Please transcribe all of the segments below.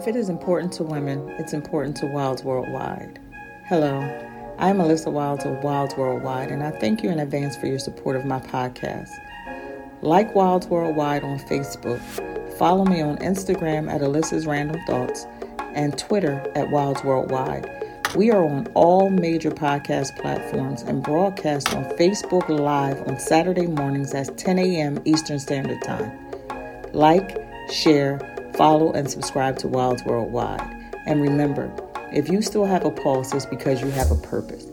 If it is important to women, it's important to Wilds Worldwide. Hello, I'm Alyssa Wilds of Wilds Worldwide, and I thank you in advance for your support of my podcast. Like Wilds Worldwide on Facebook, follow me on Instagram at Alyssa's Random Thoughts and Twitter at Wilds Worldwide. We are on all major podcast platforms and broadcast on Facebook Live on Saturday mornings at 10 a.m. Eastern Standard Time. Like, share, follow, and subscribe to Wilds Worldwide. And remember, if you still have a pulse, it's because you have a purpose.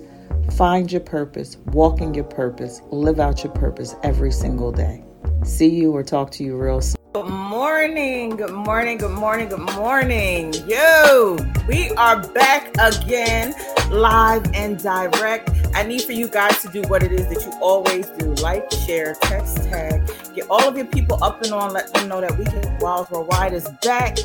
Find your purpose, walk in your purpose, live out your purpose every single day. See you or talk to you real soon. Good morning, good morning, good morning, good morning. Yo, we are back again, live and direct. I need for you guys to do what it is that you always do like, share, text, tag, get all of your people up and on, let them know that Weekend Wilds Worldwide is back.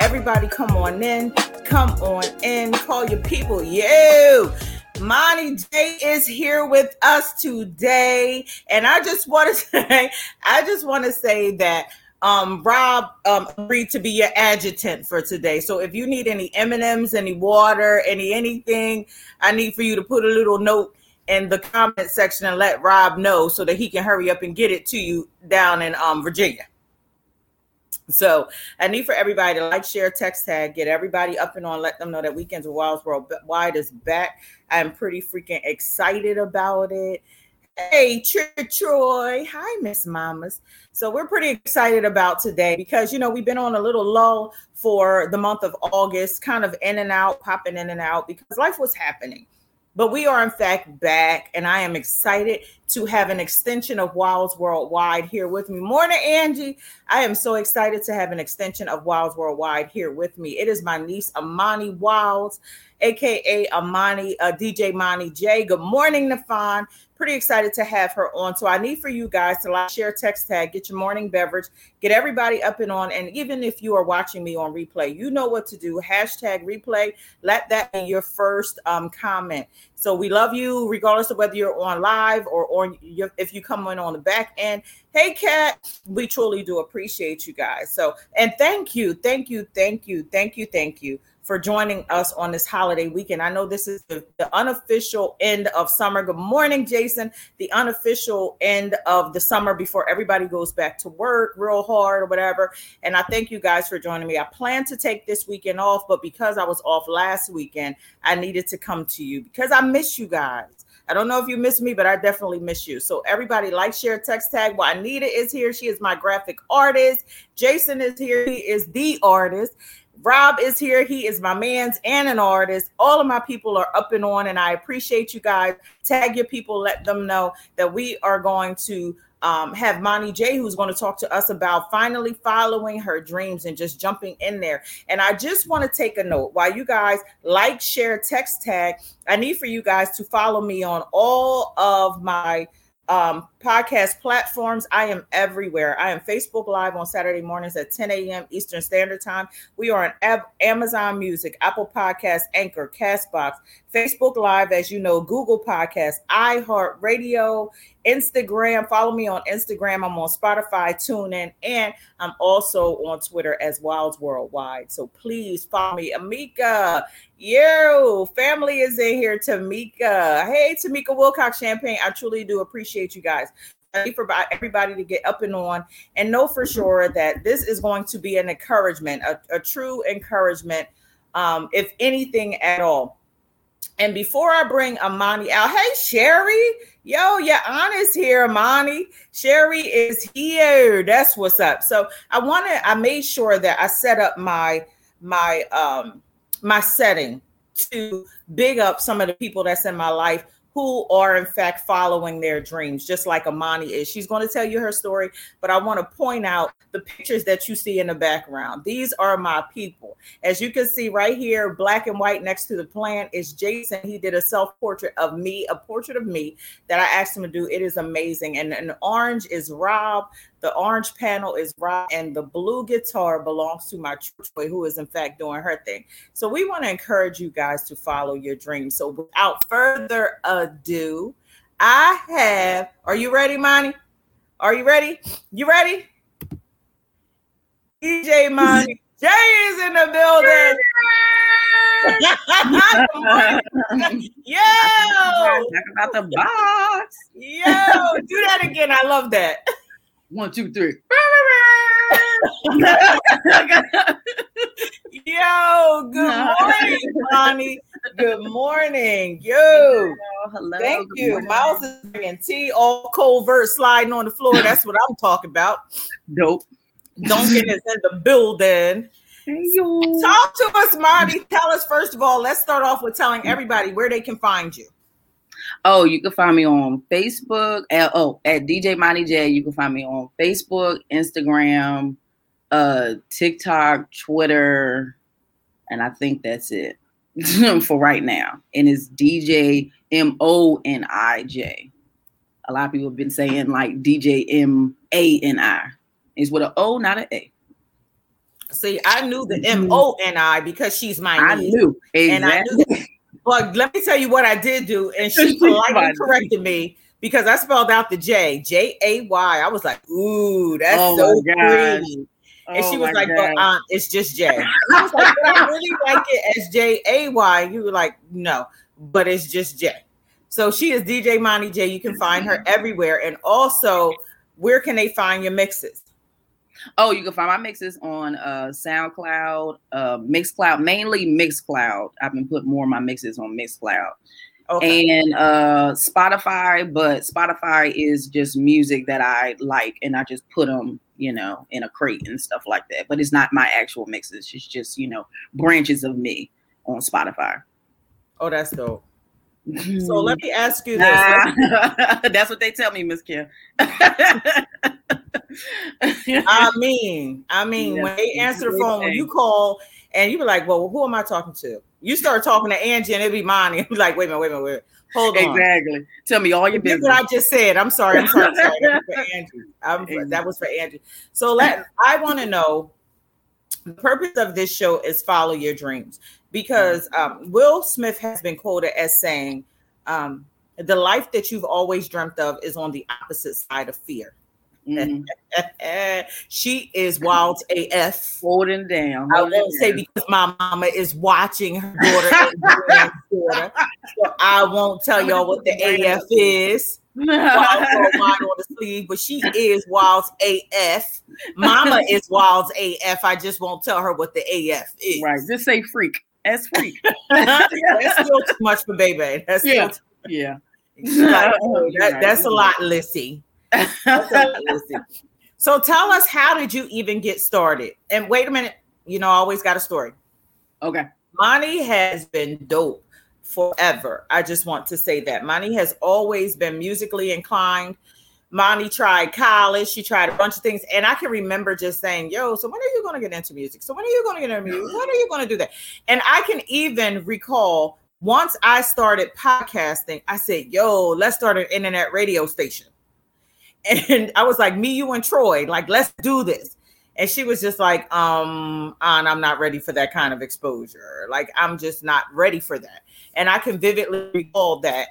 Everybody come on in, come on in, call your people. You. Moni J is here with us today. And I just want to say, I just want to say that um, Rob um, agreed to be your adjutant for today. So if you need any M&Ms, any water, any anything, I need for you to put a little note in the comment section and let Rob know so that he can hurry up and get it to you down in um, Virginia. So I need for everybody to like, share, text tag, get everybody up and on, let them know that Weekends of Wilds World Wide is back. I'm pretty freaking excited about it. Hey, Troy. Hi, Miss Mamas. So we're pretty excited about today because, you know, we've been on a little lull for the month of August, kind of in and out, popping in and out because life was happening. But we are, in fact, back, and I am excited to have an extension of Wilds Worldwide here with me. Morning, Angie. I am so excited to have an extension of Wilds Worldwide here with me. It is my niece, Amani Wilds, aka Amani, uh, DJ Mani J. Good morning, Nafan pretty excited to have her on. So I need for you guys to like, share, text tag, get your morning beverage, get everybody up and on. And even if you are watching me on replay, you know what to do. Hashtag replay. Let that be your first um, comment. So we love you, regardless of whether you're on live or on your, if you come in on the back end. Hey, Kat, we truly do appreciate you guys. So, and thank you, thank you, thank you, thank you, thank you for joining us on this holiday weekend. I know this is the, the, unofficial end of summer. Good morning, Jason. The unofficial end of the summer before everybody goes back to work real hard or whatever. And I thank you guys for joining me. I plan to take this weekend off, but because I was off last weekend, I needed to come to you because I miss you guys. I don't know if you miss me, but I definitely miss you. So everybody like, share, text tag. Well, Anita is here. She is my graphic artist. Jason is here. He is the artist. Rob is here. He is my man's and an artist. All of my people are up and on, and I appreciate you guys. Tag your people, let them know that we are going to um, have Moni J, who's going to talk to us about finally following her dreams and just jumping in there. And I just want to take a note while you guys like, share, text tag. I need for you guys to follow me on all of my um, podcast platforms. I am everywhere. I am Facebook Live on Saturday mornings at 10 a.m. Eastern Standard Time. We are on Ab- Amazon Music, Apple Podcasts, Anchor, Castbox, Facebook Live, as you know, Google Podcasts, iHeartRadio, Instagram. Follow me on Instagram. I'm on Spotify, TuneIn, and I'm also on Twitter as Wilds Worldwide. So please follow me. Amika, you family is in here. Tamika. Hey, Tamika Wilcox Champagne. I truly do appreciate you guys for everybody to get up and on and know for sure that this is going to be an encouragement, a, a true encouragement, um, if anything at all. And before I bring Amani out, hey Sherry, yo, yeah, honest here, Amani. Sherry is here. That's what's up. So I wanted, I made sure that I set up my my um my setting to big up some of the people that's in my life who are in fact following their dreams, just like Amani is. She's going to tell you her story, but I want to point out the pictures that you see in the background. These are my people. As you can see right here, black and white next to the plant is Jason. He did a self portrait of me, a portrait of me that I asked him to do. It is amazing. And, an orange is Rob. The orange panel is Rob, and the blue guitar belongs to my Troy, who is in fact doing her thing. So we want to encourage you guys to follow your dreams. So without further ado, I have. Are you ready, Moni? Are you ready? You ready? DJ Moni J is in the building. Yo, Talk about the box. yo, do that again. I love that. One, two, three. Yo, good morning, Bonnie. Good morning. Yo, Hello. thank good you. morning. Miles is bringing tea, all covert sliding on the floor. That's what I'm talking about. Dope. Duncan is in the building. Talk to us, Marty. Tell us first of all. Let's start off with telling everybody where they can find you. Oh, you can find me on Facebook. At, oh, at DJ Moni J. You can find me on Facebook, Instagram, uh, TikTok, Twitter, and I think that's it for right now. And it's DJ M O N I J. A lot of people have been saying like DJ M A N I. It's with an O, not an A. See, I knew the M O N I because she's my I niece. knew And I exactly. knew But let me tell you what I did do, and she politely corrected me because I spelled out the J, J A Y. I was like, "Ooh, that's Oh so pretty." And Oh she was like. "But um, it's just J." I was like, I really like it as J A Y." You were like, "No, but it's just J." So she is DJ Moni J. You can find her everywhere, and also, where can they find your mixes? Oh, you can find my mixes on uh SoundCloud, uh Mixcloud, mainly Mixcloud. I've been putting more of my mixes on Mixcloud. Okay, And uh Spotify, but Spotify is just music that I like and I just put them, you know, in a crate and stuff like that. But it's not my actual mixes. It's just, you know, branches of me on Spotify. oh, that's dope. So let me ask you this. Nah, that's what they tell me, Miss Kim. I mean, I mean, when they answer the phone, when you call and you be like, "Well, who am I talking to?" You start talking to Angie, and it'd be mine. And be like, "Wait a minute, wait a minute, wait. a minute. Hold on." exactly. Tell me all your business. what I just said. I'm sorry. I'm sorry. I'm sorry. That was for Angie. I'm- that was for Angie. So let I want to know the purpose of this show is follow your dreams because um, Will Smith has been quoted as saying, um, "The life that you've always dreamt of is on the opposite side of fear." Mhm. she is wild AF. Holding down. I won't say because my mama is watching her daughter. So I won't tell y'all what the AF is. Wide on the sleeve, but she is wild AF. Mama is wild AF. I just won't tell her what the AF is. right. Just say freak. That's freak. That's still too much for baby. That's still Yeah. too- yeah. like, oh, that- that's a lot, Lissy. That's a lot, Lissy. So tell us, how did you even get started? And wait a minute, you know, I always got a story. okay. Moni has been dope forever. I just want to say that Moni has always been musically inclined. Monty tried college, she tried a bunch of things, and I can remember just saying, "Yo, so when are you going to get into music? So when are you going to get into music? When are you going to do that?" And I can even recall once I started podcasting, I said, "Yo, let's start an internet radio station." And I was like, "Me, you, and Troy, like, let's do this." And she was just like, um, and I'm not ready for that kind of exposure. Like, I'm just not ready for that. And I can vividly recall that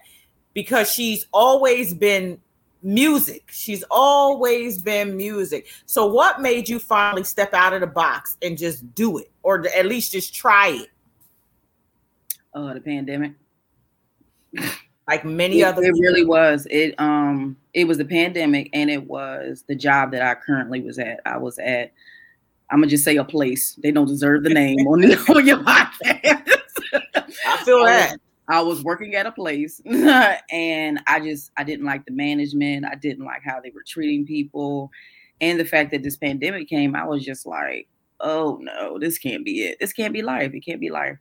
because she's always been music. She's always been music. So, what made you finally step out of the box and just do it, or at least just try it, Oh, the pandemic. like many It, other? it people? really was. It um it was the pandemic and it was the job that I currently was at. I was at I'm gonna just say a place. They don't deserve the name on, the, on your podcast. I feel that. I was working at a place and I just I didn't like the management. I didn't like how they were treating people. And the fact that this pandemic came, I was just like, oh no, this can't be it. This can't be life. It can't be life.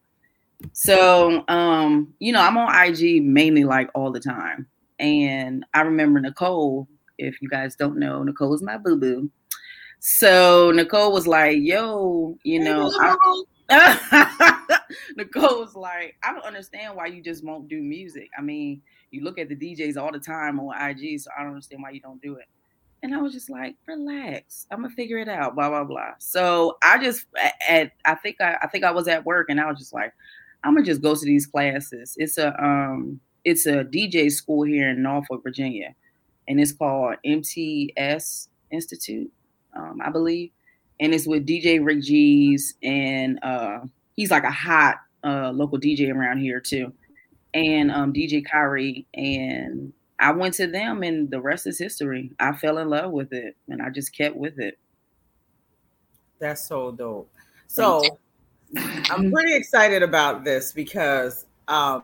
So um, you know, I'm on IG mainly like all the time. And I remember Nicole, if you guys don't know, Nicole is my boo-boo. So Nicole was like, yo, you know, I, Nicole was like, I don't understand why you just won't do music. I mean, you look at the DJs all the time on IG, so I don't understand why you don't do it. And I was just like, relax, I'm gonna figure it out, blah blah blah. So I just at I think I I think I was at work and I was just like, I'm gonna just go to these classes. It's a um it's a DJ school here in Norfolk, Virginia, and it's called MTS Institute, um, I believe, and it's with DJ Rick G's and uh he's like a hot uh, local DJ around here too, and um, DJ Kyrie, and I went to them, and the rest is history. I fell in love with it, and I just kept with it. That's so dope. So I'm pretty excited about this because um,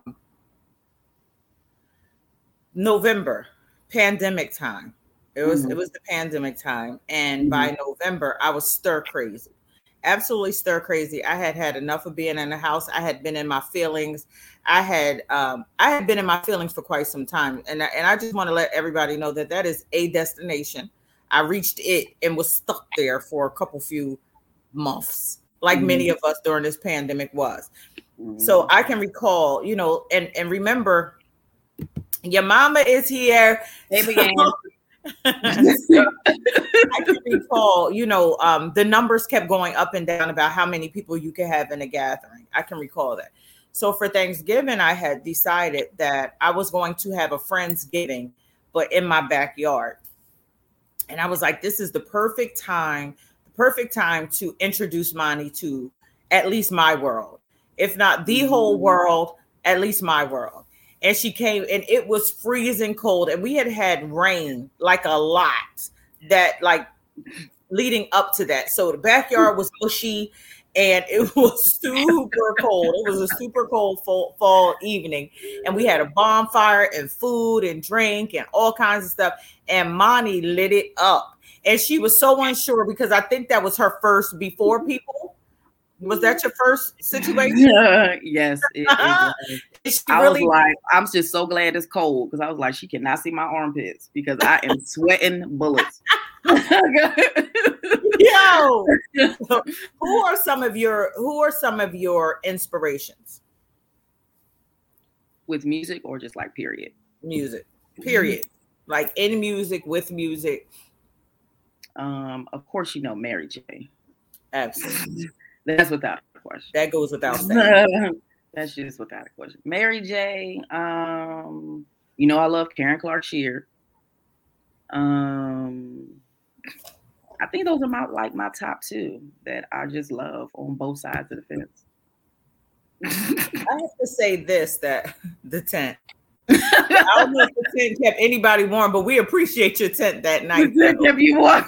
November, pandemic time. It was mm-hmm. it was the pandemic time, and mm-hmm. by November, I was stir crazy, absolutely stir crazy. I had had enough of being in the house. I had been in my feelings. I had um, I had been in my feelings for quite some time, and I, and I just want to let everybody know that that is a destination. I reached it and was stuck there for a couple few months, like mm-hmm. many of us during this pandemic was. Mm-hmm. So I can recall, you know, and and remember, your mama is here. Hey, so, I can recall, you know, um, the numbers kept going up and down about how many people you could have in a gathering. I can recall that. So for Thanksgiving, I had decided that I was going to have a Friendsgiving, but in my backyard. And I was like, this is the perfect time, the perfect time to introduce Mani to at least my world. If not the whole mm-hmm. world, at least my world. And she came and it was freezing cold and we had had rain like a lot that like leading up to that. So the backyard was mushy and it was super cold. It was a super cold fall, fall evening. And we had a bonfire and food and drink and all kinds of stuff. And Mani lit it up and she was so unsure because i think that was her first before mm-hmm. people was that your first situation? yes. It, it I really- was like, I'm just so glad it's cold because I was like, she cannot see my armpits because I am sweating bullets. Yo, who are some of your who are some of your inspirations? With music or just like period? Music. Period. Mm-hmm. like in music, with music. Um, of course, you know Mary J. Absolutely. That's without a question. That goes without saying. That's just without a question. Mary J. Um, you know I love Karen Clark Sheard. Um, I think those are my like my top two that I just love on both sides of the fence. I have to say this that the tent. I don't know if the tent kept anybody warm, but we appreciate your tent that night. The tent kept you warm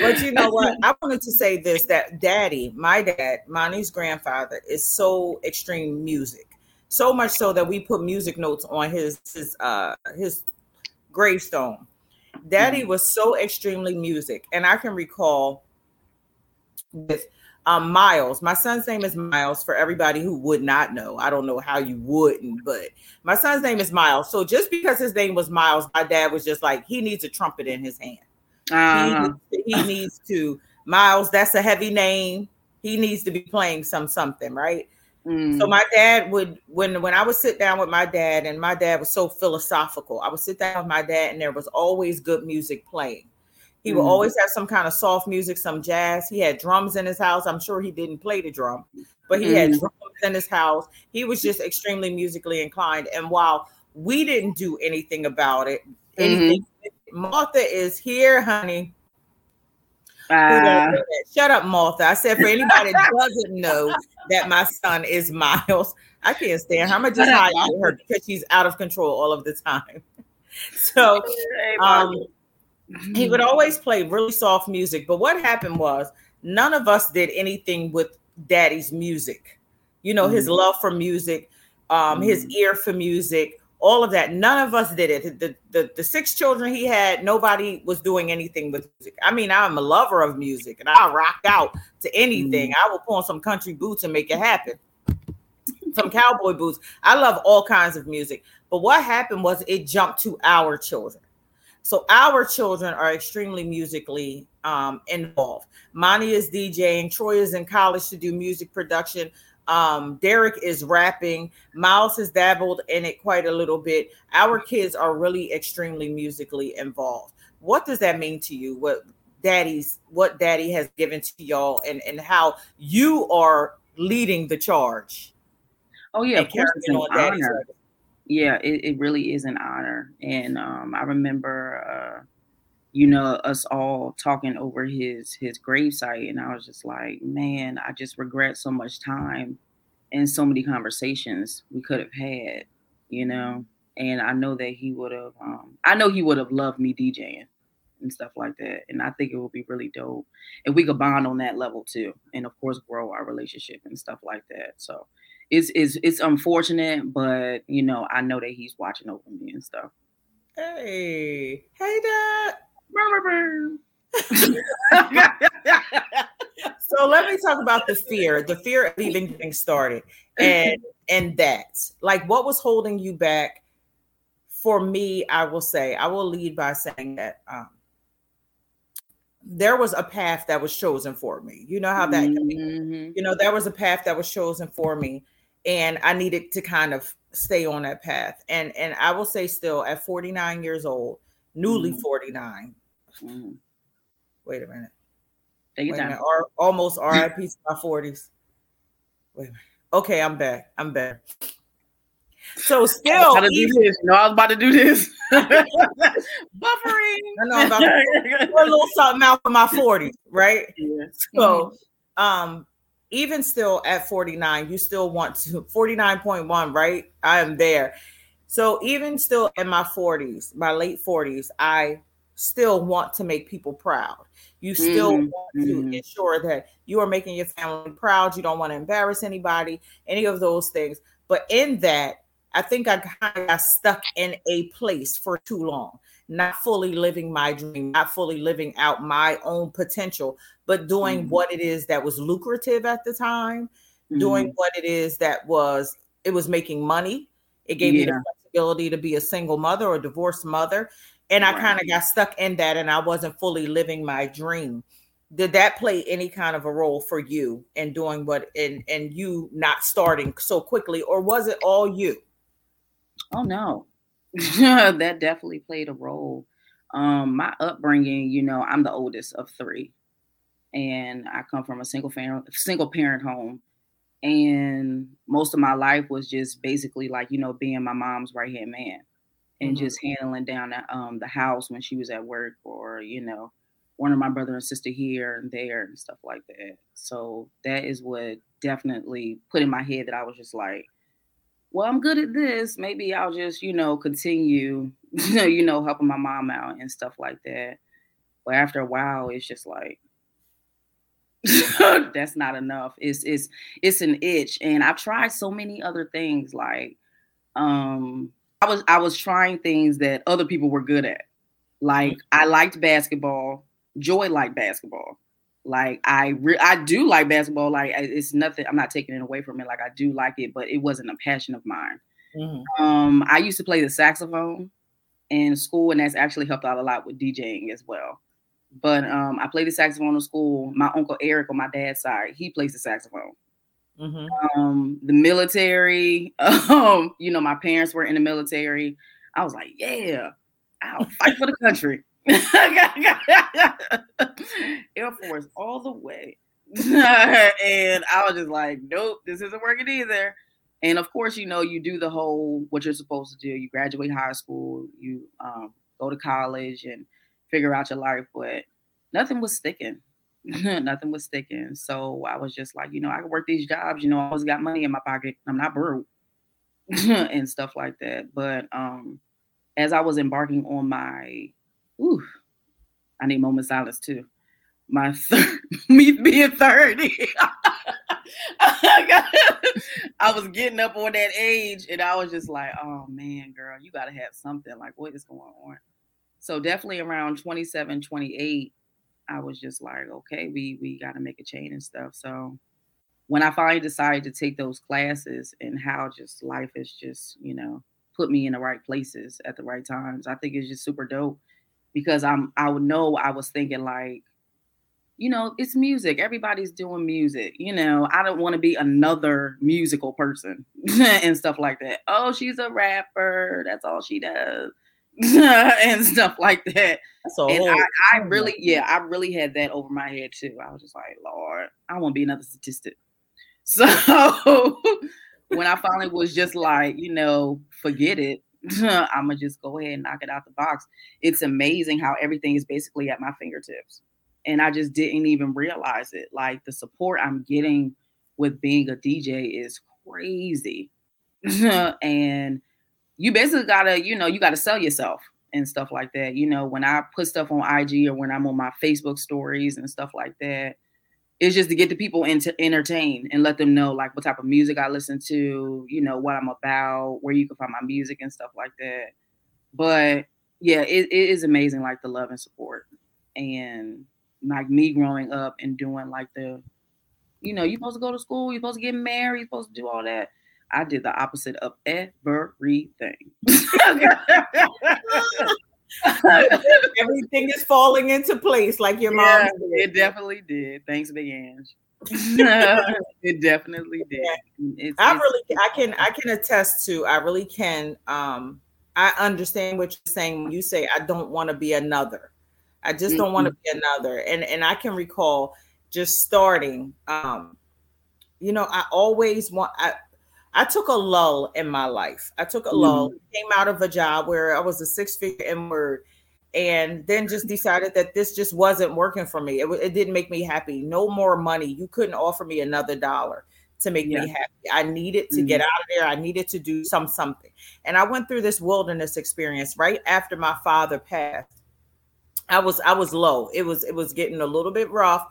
but you know what? I wanted to say this that daddy, my dad, Mani's grandfather, is so extreme music. So much so that we put music notes on his his uh his gravestone. Daddy mm-hmm. was so extremely music, and I can recall with um, Miles. My son's name is Miles. For everybody who would not know, I don't know how you wouldn't, but my son's name is Miles. So just because his name was Miles, my dad was just like, he needs a trumpet in his hand. Uh-huh. He, he needs to Miles. That's a heavy name. He needs to be playing some something, right? Mm. So my dad would when when I would sit down with my dad, and my dad was so philosophical. I would sit down with my dad, and there was always good music playing. He would mm. always have some kind of soft music, some jazz. He had drums in his house. I'm sure he didn't play the drum, but he mm. had drums in his house. He was just extremely musically inclined. And while we didn't do anything about it, anything mm-hmm. Martha is here, honey. Uh, Shut up, Martha. I said for anybody that doesn't know that my son is Miles, I can't stand her. I'm gonna just hide her because she's out of control all of the time. So um, he would always play really soft music. But what happened was none of us did anything with daddy's music. You know, mm-hmm. his love for music, um, mm-hmm. his ear for music, all of that. None of us did it. The, the, the six children he had, nobody was doing anything with music. I mean, I'm a lover of music and I'll rock out to anything. Mm-hmm. I will put on some country boots and make it happen. some cowboy boots. I love all kinds of music. But what happened was it jumped to our children. So our children are extremely musically um, involved. Mani is DJing. Troy is in college to do music production. Um, Derek is rapping. Miles has dabbled in it quite a little bit. Our kids are really extremely musically involved. What does that mean to you? What daddy's what daddy has given to y'all and, and how you are leading the charge? Oh yeah, of course it's an honor. Yeah, it, it really is an honor. And um, I remember uh, you know us all talking over his his gravesite and i was just like man i just regret so much time and so many conversations we could have had, you know. And I know that he would have. Um, I know he would have loved me DJing and stuff like that. And I think it would be really dope if we could bond on that level too, and of course grow our relationship and stuff like that. So it's it's it's unfortunate, but you know I know that he's watching over me and stuff. Hey, hey, Dad. so let me talk about the fear, the fear of even getting started, and and that, like, what was holding you back? For me, I will say, I will lead by saying that um, there was a path that was chosen for me. You know how that, mm-hmm. you know, there was a path that was chosen for me, and I needed to kind of stay on that path. And and I will say, still at 49 years old, newly mm-hmm. 49. Mm-hmm. Wait a minute. Take Wait a minute. almost RIP to my 40s. Wait a minute. Okay, I'm back. I'm back. So still, I, even, do this. No, I was about to do this. Buffering. I know I'm about to put a little something out for my 40s, right? Yeah. So, um, even still at 49, you still want to 49.1, right? I am there. So even still in my 40s, my late 40s, I still want to make people proud. You still mm-hmm. want to mm-hmm. ensure that you are making your family proud. You don't want to embarrass anybody, any of those things. But in that, I think I kind of got stuck in a place for too long, not fully living my dream, not fully living out my own potential, but doing mm-hmm. what it is that was lucrative at the time, mm-hmm. doing what it is that was it was making money. It gave yeah. me the flexibility to be a single mother or divorced mother. And right. I kind of got stuck in that and I wasn't fully living my dream. Did that play any kind of a role for you in doing what and and you not starting so quickly, or was it all you? Oh no, that definitely played a role. Um, my upbringing, you know, I'm the oldest of three, and I come from a single family, single parent home, and most of my life was just basically like you know being my mom's right hand man, and mm-hmm. just handling down the, um, the house when she was at work, or you know, one of my brother and sister here and there and stuff like that. So that is what definitely put in my head that I was just like well, I'm good at this. Maybe I'll just, you know, continue, you know, helping my mom out and stuff like that. But after a while, it's just like that's not enough. It's it's it's an itch. And I've tried so many other things. Like um I was I was trying things that other people were good at. Like I liked basketball. Joy liked basketball. Like I re- I do like basketball. Like it's nothing. I'm not taking it away from it. Like I do like it, but it wasn't a passion of mine. Mm-hmm. Um, I used to play the saxophone in school, and that's actually helped out a lot with DJing as well. But um, I played the saxophone in school. My uncle Eric on my dad's side, he plays the saxophone. Mm-hmm. Um, the military, um, you know, my parents were in the military. I was like, yeah, I'll fight for the country. Air Force all the way. and I was just like, nope, this isn't working either. And of course, you know, you do the whole what you're supposed to do. You graduate high school, you um, go to college and figure out your life, but nothing was sticking. nothing was sticking. So I was just like, you know, I can work these jobs. You know, I always got money in my pocket. I'm not broke and stuff like that. But um, as I was embarking on my Ooh, I need of silence too. My third, me being 30. I was getting up on that age and I was just like, oh man, girl, you got to have something. Like, what is going on? So, definitely around 27, 28, I was just like, okay, we, we got to make a change and stuff. So, when I finally decided to take those classes and how just life is just, you know, put me in the right places at the right times, I think it's just super dope because I'm I would know I was thinking like, you know, it's music. Everybody's doing music. You know, I don't want to be another musical person and stuff like that. Oh, she's a rapper. That's all she does. and stuff like that. and I, I really, yeah, I really had that over my head too. I was just like, Lord, I want to be another statistic. So when I finally was just like, you know, forget it, I'm gonna just go ahead and knock it out the box. It's amazing how everything is basically at my fingertips. And I just didn't even realize it. Like the support I'm getting with being a DJ is crazy. and you basically gotta, you know, you gotta sell yourself and stuff like that. You know, when I put stuff on IG or when I'm on my Facebook stories and stuff like that, it's just to get the people into entertain and let them know like what type of music I listen to, you know, what I'm about, where you can find my music and stuff like that. But yeah, it, it is amazing, like the love and support. And like me growing up and doing like the, you know, you're supposed to go to school, you're supposed to get married, you're supposed to do all that. I did the opposite of everything. Everything is falling into place like your mom. Yeah, it definitely did. Thanks, Big Ange. it definitely did. It's, I it's, really, I can, I can attest to. I really can. Um, I understand what you're saying when you say I don't want to be another. I just don't mm-hmm. want to be another. And and I can recall just starting. Um, you know, I always want. I I took a lull in my life. I took a mm-hmm. lull, came out of a job where I was a six figure inward, and then just decided that this just wasn't working for me. It, it, didn't make me happy. No more money. You couldn't offer me another dollar to make yeah. me happy. I needed to mm-hmm. get out of there. I needed to do some something. And I went through this wilderness experience right after my father passed. I was I was low. It was it was getting a little bit rough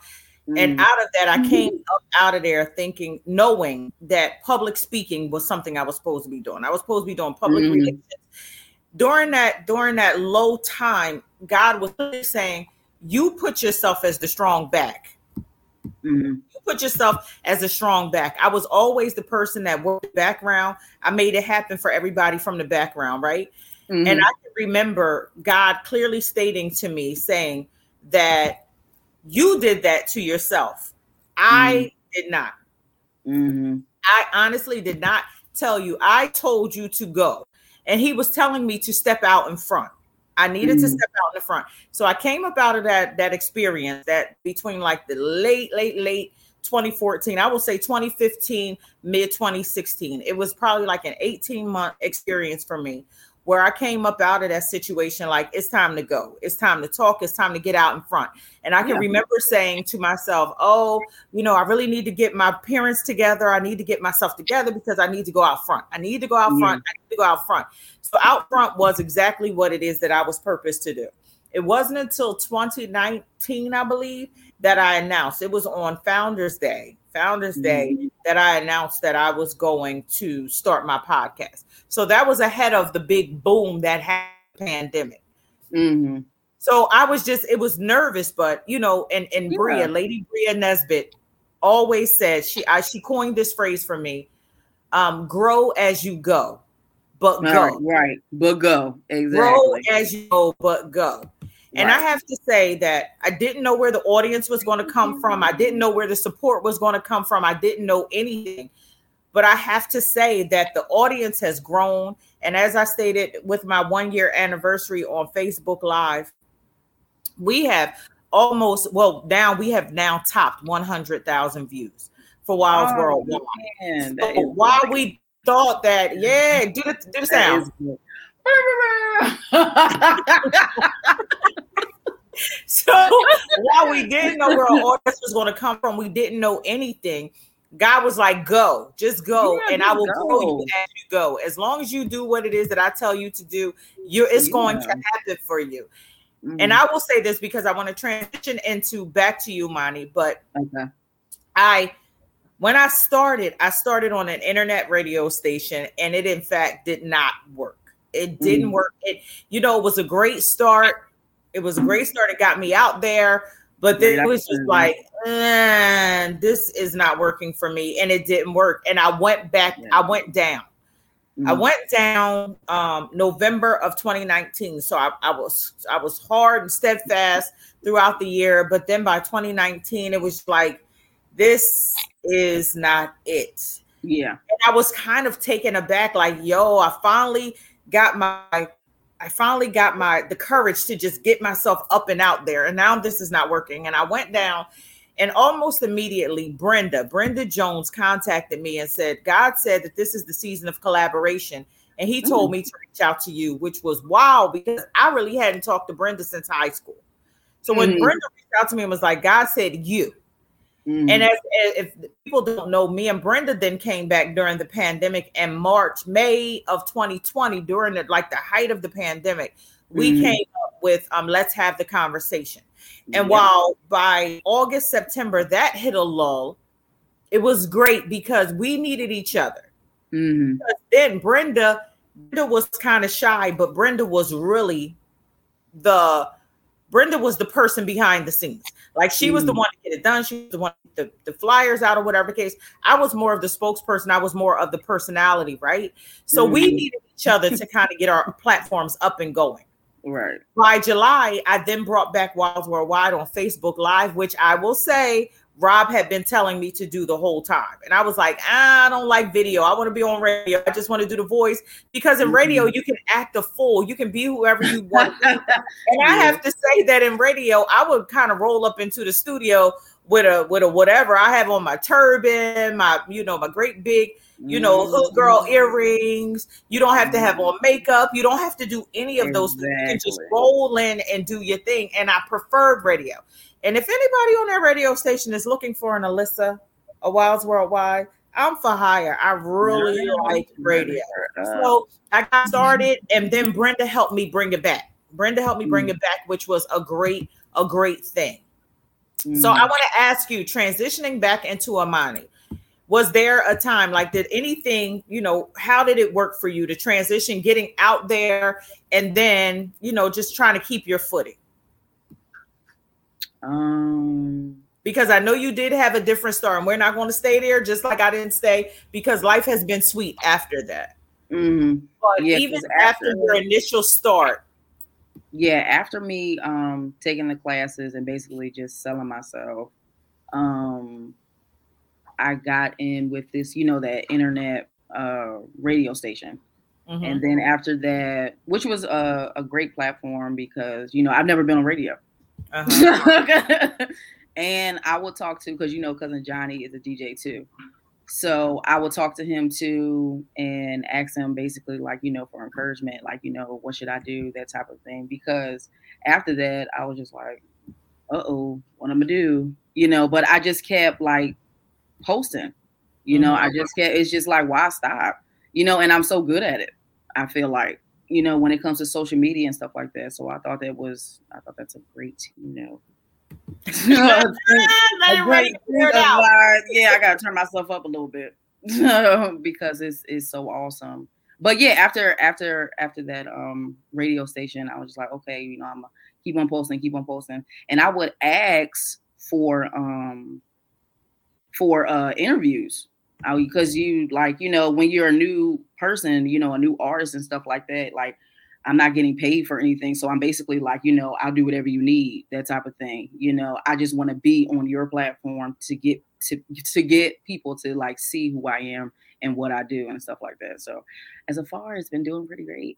and mm. out of that, I mm-hmm. came up out of there thinking, knowing that public speaking was something I was supposed to be doing. I was supposed to be doing public mm. relations. During that, during that low time, God was saying, You put yourself as the strong back. Mm. You put yourself as a strong back. I was always the person that worked background. I made it happen for everybody from the background, right? Mm-hmm. And I can remember God clearly stating to me, saying that you did that to yourself. I mm did not. Mm-hmm. I honestly did not tell you. I told you to go. And he was telling me to step out in front. I needed mm to step out in the front. So I came up out of that that experience that between like the late, late, late 2014, I will say 2015, mid 2016. It was probably like an 18 month experience for me where I came up out of that situation like it's time to go. It's time to talk. It's time to get out in front. And I can yeah. remember saying to myself, "Oh, you know, I really need to get my parents together. I need to get myself together because I need to go out front. I need to go out front. I need to go out front." So out front was exactly what it is that I was purposed to do. It wasn't until 2019, I believe, that I announced. It was on Founders Day Founders Day mm-hmm. that I announced that I was going to start my podcast. So that was ahead of the big boom that had pandemic. Mm-hmm. So I was just, it was nervous, but you know, and and yeah. Bria, Lady Bria Nesbitt, always said she I she coined this phrase for me: um, "Grow as you go, but go." Right, right, but go exactly. Grow as you go, but go. And right. I have to say that I didn't know where the audience was going to come from. I didn't know where the support was going to come from. I didn't know anything. But I have to say that the audience has grown. And as I stated with my one year anniversary on Facebook Live, we have almost, well, now we have now topped 100,000 views for Wilds oh, Worldwide. Man, so while we thought that, yeah, do the, do the sound. So while we didn't know where our audience was going to come from, we didn't know anything. God was like, "Go, just go, yeah, and I will go. grow you as you go. As long as you do what it is that I tell you to do, you it's yeah. going to happen for you." Mm-hmm. And I will say this because I want to transition into back to you, Moni. But okay. I, when I started, I started on an internet radio station, and it in fact did not work. It didn't mm. work. It, you know, it was a great start. It was a great start. It got me out there, but then it was just like, eh, this is not working for me, and it didn't work. And I went back. Yeah. I went down. Mm. I went down um, November of 2019. So I, I was I was hard and steadfast throughout the year, but then by 2019, it was like, this is not it. Yeah. And I was kind of taken aback, like, yo, I finally got my I finally got my the courage to just get myself up and out there. And now this is not working. And I went down and almost immediately Brenda, Brenda Jones contacted me and said, God said that this is the season of collaboration. And he told mm. me to reach out to you, which was wow, because I really hadn't talked to Brenda since high school. So when mm. Brenda reached out to me and was like, God said you. Mm-hmm. And as, if people don't know, me and Brenda then came back during the pandemic in March, May of 2020, during the, like the height of the pandemic. We mm-hmm. came up with um, let's have the conversation. And yeah. while by August, September, that hit a lull, it was great because we needed each other. Mm-hmm. Then Brenda, Brenda was kind of shy, but Brenda was really the Brenda was the person behind the scenes. Like she was the mm. one to get it done. She was the one the, the flyers out or whatever case. I was more of the spokesperson. I was more of the personality, right? So mm. we mm-hmm. needed each other to kind of get our platforms up and going. Right. By July, I then brought back Wilds Worldwide on Facebook Live, which I will say Rob had been telling me to do the whole time. And I was like, ah, I don't like video. I want to be on radio. I just want to do the voice because in radio, mm-hmm. you can act a fool. You can be whoever you want. and I have to say that in radio, I would kind of roll up into the studio with a with a whatever I have on my turban, my you know, my great big, you know, hood girl mm-hmm. earrings. You don't have to have on makeup. You don't have to do any of those things. You can just roll in and do your thing. And I preferred radio. And if anybody on that radio station is looking for an Alyssa, a Wilds Worldwide, I'm for hire. I really like radio. So I got started, and then Brenda helped me bring it back. Brenda helped me bring mm. it back, which was a great, a great thing. Mm. So I want to ask you, transitioning back into Amani, was there a time like did anything, you know, how did it work for you to transition, getting out there, and then you know, just trying to keep your footing? Um, because I know you did have a different start, and we're not going to stay there, just like I didn't stay, because life has been sweet after that. Mm-hmm. But yeah, even after, after your initial start, yeah, after me um taking the classes and basically just selling myself, um, I got in with this, you know, that internet uh radio station. Mm-hmm. And then after that, which was a, a great platform because you know I've never been on radio. Uh-huh. and I will talk to because you know cousin Johnny is a DJ too. So I will talk to him too and ask him basically like, you know, for encouragement, like, you know, what should I do, that type of thing. Because after that, I was just like, uh oh, what I'm gonna do, you know, but I just kept like posting, you know, mm-hmm. I just kept it's just like why stop? You know, and I'm so good at it. I feel like you know, when it comes to social media and stuff like that. So I thought that was, I thought that's a great, you know. yeah, I gotta turn myself up a little bit because it's it's so awesome. But yeah, after after after that um radio station, I was just like, okay, you know, I'm gonna keep on posting, keep on posting, and I would ask for um for uh interviews Oh, because you like you know when you're a new person you know a new artist and stuff like that like i'm not getting paid for anything so i'm basically like you know i'll do whatever you need that type of thing you know? I just want to be on your platform to get to to get people to like see who i am and what i do and stuff like that so as a far it's been doing pretty great.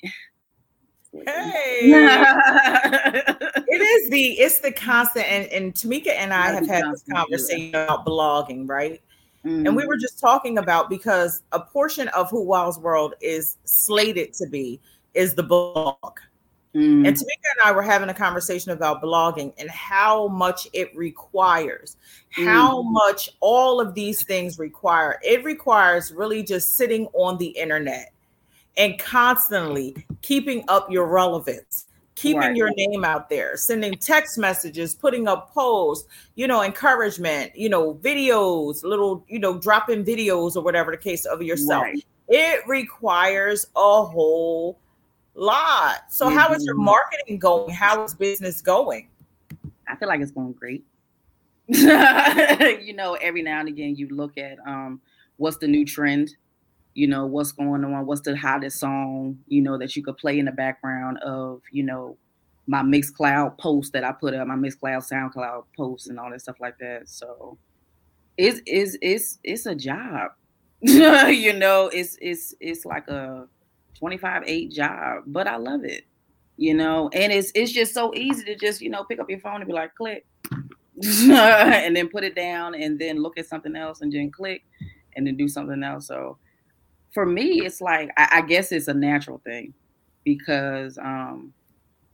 Hey, it is the it's the constant and, and Tamika and I have had this conversation about blogging, right? Mm-hmm. And we were mm-hmm. just talking about because a portion of who Wilds World is slated to be is the blog. Mm-hmm. And Tamika and I were having a conversation about blogging and how much it requires, mm-hmm. how much all of these things require. It requires really just sitting on the internet and constantly keeping up your relevance keeping right. your name out there, sending text messages, putting up posts, you know, encouragement, you know, videos, little, you know, dropping videos or whatever the case of yourself. Right. It requires a whole lot. So, mm-hmm. how is your mm-hmm. marketing going? How is business going? I feel like it's going great. you know, every now and again, you look at um, what's the new trend you know what's going on what's the hottest song you know that you could play in the background of you know my Mixcloud post that I put up, my Mixcloud SoundCloud post and all that stuff like that. So it's it's it's it's a job. you know, it's it's it's like a 25-8 job, but I love it. You know, and it's it's just so easy to just, you know, pick up your phone and be like click and then put it down and then look at something else and then click and then do something else. So for me, it's like I, I guess it's a natural thing because um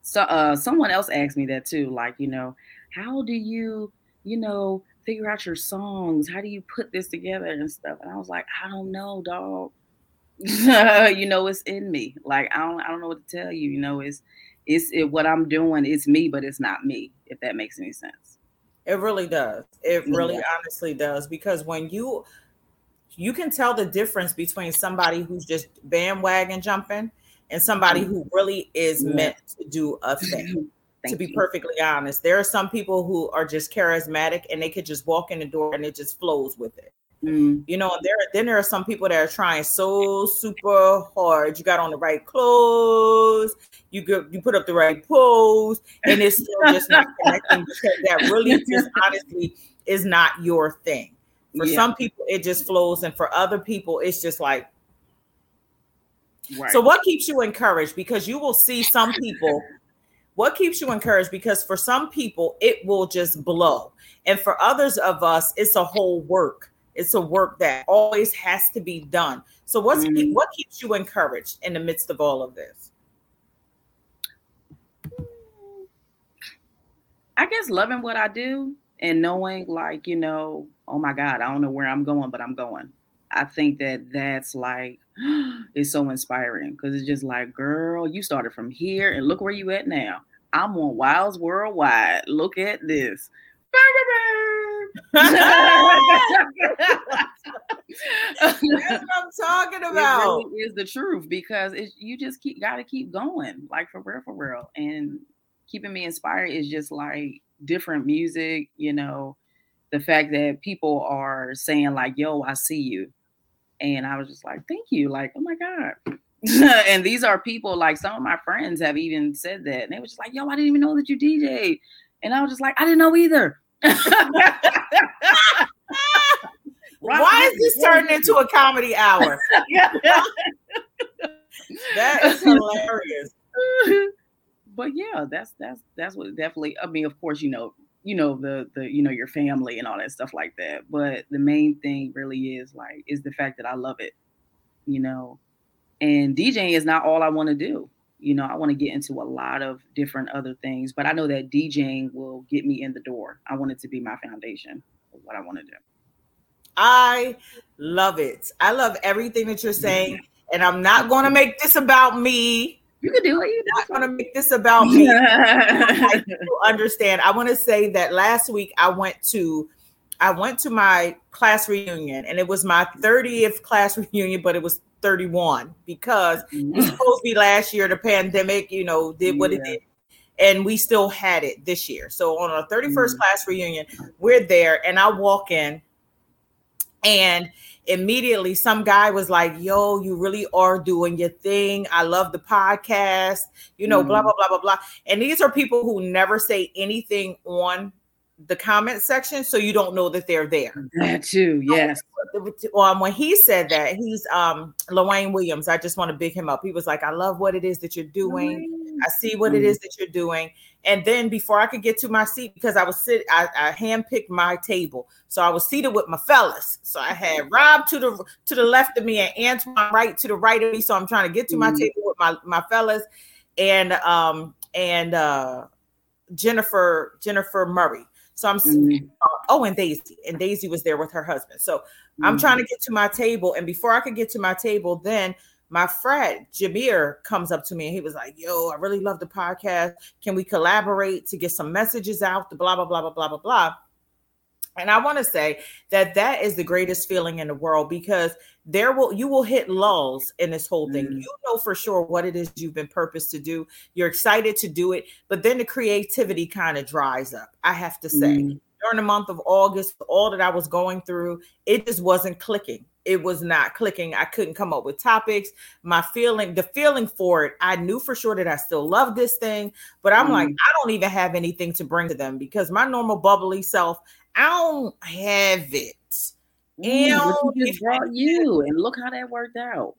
so uh someone else asked me that too, like, you know, how do you, you know, figure out your songs. How do you put this together and stuff? And I was like, I don't know, dog. you know, it's in me. Like I don't I don't know what to tell you. You know, it's it's it, what I'm doing. It's me, but it's not me. If that makes any sense. It really does. It really yeah. honestly does because when you you can tell the difference between somebody who's just bandwagon jumping and somebody who really is meant to do a thing. to be you. perfectly honest, there are some people who are just charismatic and they could just walk in the door and it just flows with it. Mm. You know, there then there are some people that are trying so super hard. You got on the right clothes, you go, you put up the right pose, and it's still just not connecting because that really just honestly is not your thing. For yeah. some people, it just flows, and for other people, it's just like. Right. So, what keeps you encouraged? Because you will see some people. what keeps you encouraged? Because for some people, it will just blow, and for others of us, it's a whole work it's a work that always has to be done. So what's mm-hmm. what keeps you encouraged in the midst of all of this? I guess loving what I do and knowing like, you know, oh my god, I don't know where I'm going, but I'm going. I think that that's like it's so inspiring because it's just like, girl, you started from here and look where you at now. I'm on Wilds Worldwide. Look at this. That's what I'm talking about. It really is the truth because it, you just keep got to keep going, like for real, for real. And keeping me inspired is just like different music, you know, the fact that people are saying like, "Yo, I see you," and I was just like, "Thank you," like, "Oh my god." and these are people like some of my friends have even said that, and they were just like, "Yo, I didn't even know that you DJ," and I was just like, "I didn't know either." Why is this turning into a comedy hour? that is hilarious. But yeah, that's that's that's what definitely. I mean, of course, you know, you know the the you know your family and all that stuff like that. But the main thing really is like is the fact that I love it, you know, and DJing is not all I want to do you know, I want to get into a lot of different other things, but I know that DJing will get me in the door. I want it to be my foundation of what I want to do. I love it. I love everything that you're saying, and I'm not going to make this about me. You can do it. You're not going to make this about me. I understand. I want to say that last week I went to I went to my class reunion, and it was my 30th class reunion, but it was 31 because mm-hmm. it was supposed to be last year. The pandemic, you know, did what yeah. it did. And we still had it this year. So on our 31st mm-hmm. class reunion, we're there, and I walk in, and immediately some guy was like, Yo, you really are doing your thing. I love the podcast, you know, mm-hmm. blah, blah, blah, blah, blah. And these are people who never say anything on the comment section so you don't know that they're there. That too, yes. Um, when he said that, he's um Lwayne Williams. I just want to big him up. He was like, I love what it is that you're doing. I see what it is that you're doing. And then before I could get to my seat, because I was sit, I, I handpicked my table. So I was seated with my fellas. So I had Rob to the to the left of me and Antoine right to the right of me. So I'm trying to get to my mm-hmm. table with my, my fellas and um and uh Jennifer Jennifer Murray. So I'm mm-hmm. oh, and Daisy, and Daisy was there with her husband. So mm-hmm. I'm trying to get to my table, and before I could get to my table, then my friend Jameer comes up to me and he was like, "Yo, I really love the podcast. Can we collaborate to get some messages out?" The blah blah blah blah blah blah blah. And I want to say that that is the greatest feeling in the world because there will you will hit lulls in this whole thing. Mm. You know for sure what it is you've been purposed to do. You're excited to do it, but then the creativity kind of dries up. I have to say. Mm. During the month of August, all that I was going through, it just wasn't clicking. It was not clicking. I couldn't come up with topics. My feeling, the feeling for it, I knew for sure that I still love this thing, but I'm mm. like, I don't even have anything to bring to them because my normal bubbly self, I don't have it. Mm, just you, and look how that worked out.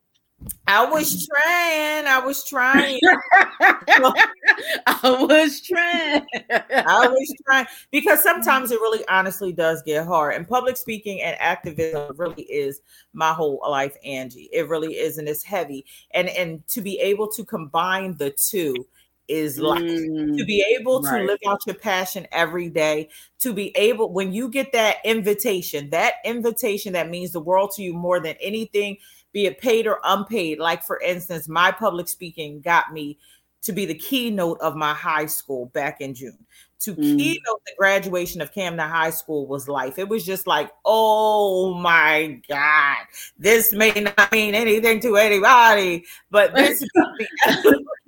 I was trying. I was trying. I was trying. I was trying because sometimes it really honestly does get hard. And public speaking and activism really is my whole life, Angie. It really is, and it's heavy. And and to be able to combine the two is life. Mm, to be able to right. live out your passion every day, to be able, when you get that invitation, that invitation that means the world to you more than anything, be it paid or unpaid. Like, for instance, my public speaking got me to be the keynote of my high school back in June. To mm. keynote the graduation of Camden High School was life. It was just like, oh my God, this may not mean anything to anybody, but this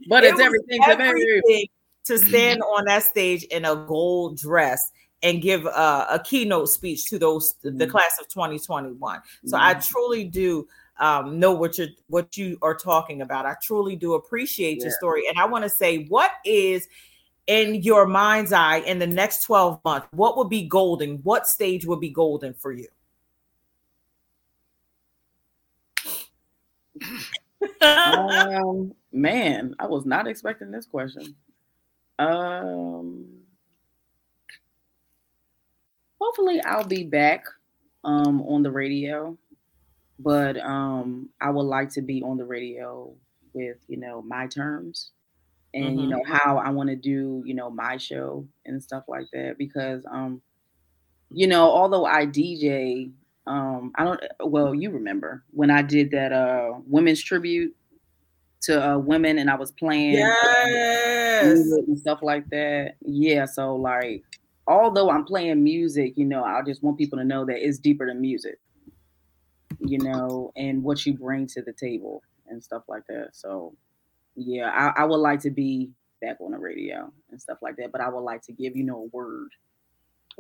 but it's it everything, everything to stand on that stage in a gold dress and give uh, a keynote speech to those the mm. class of 2021. So mm. I truly do um, know what you're what you are talking about. I truly do appreciate yeah. your story, and I want to say, what is in your mind's eye in the next 12 months? What would be golden? What stage would be golden for you? um, man, I was not expecting this question. Um, hopefully, I'll be back um on the radio but um, I would like to be on the radio with you know my terms and mm-hmm. you know how I want to do you know my show and stuff like that because um you know although I DJ um I don't well you remember when I did that uh women's tribute to uh, women and I was playing yes. and stuff like that yeah so like although I'm playing music you know I just want people to know that it's deeper than music you know, and what you bring to the table and stuff like that. So, yeah, I, I would like to be back on the radio and stuff like that, but I would like to give you know a word.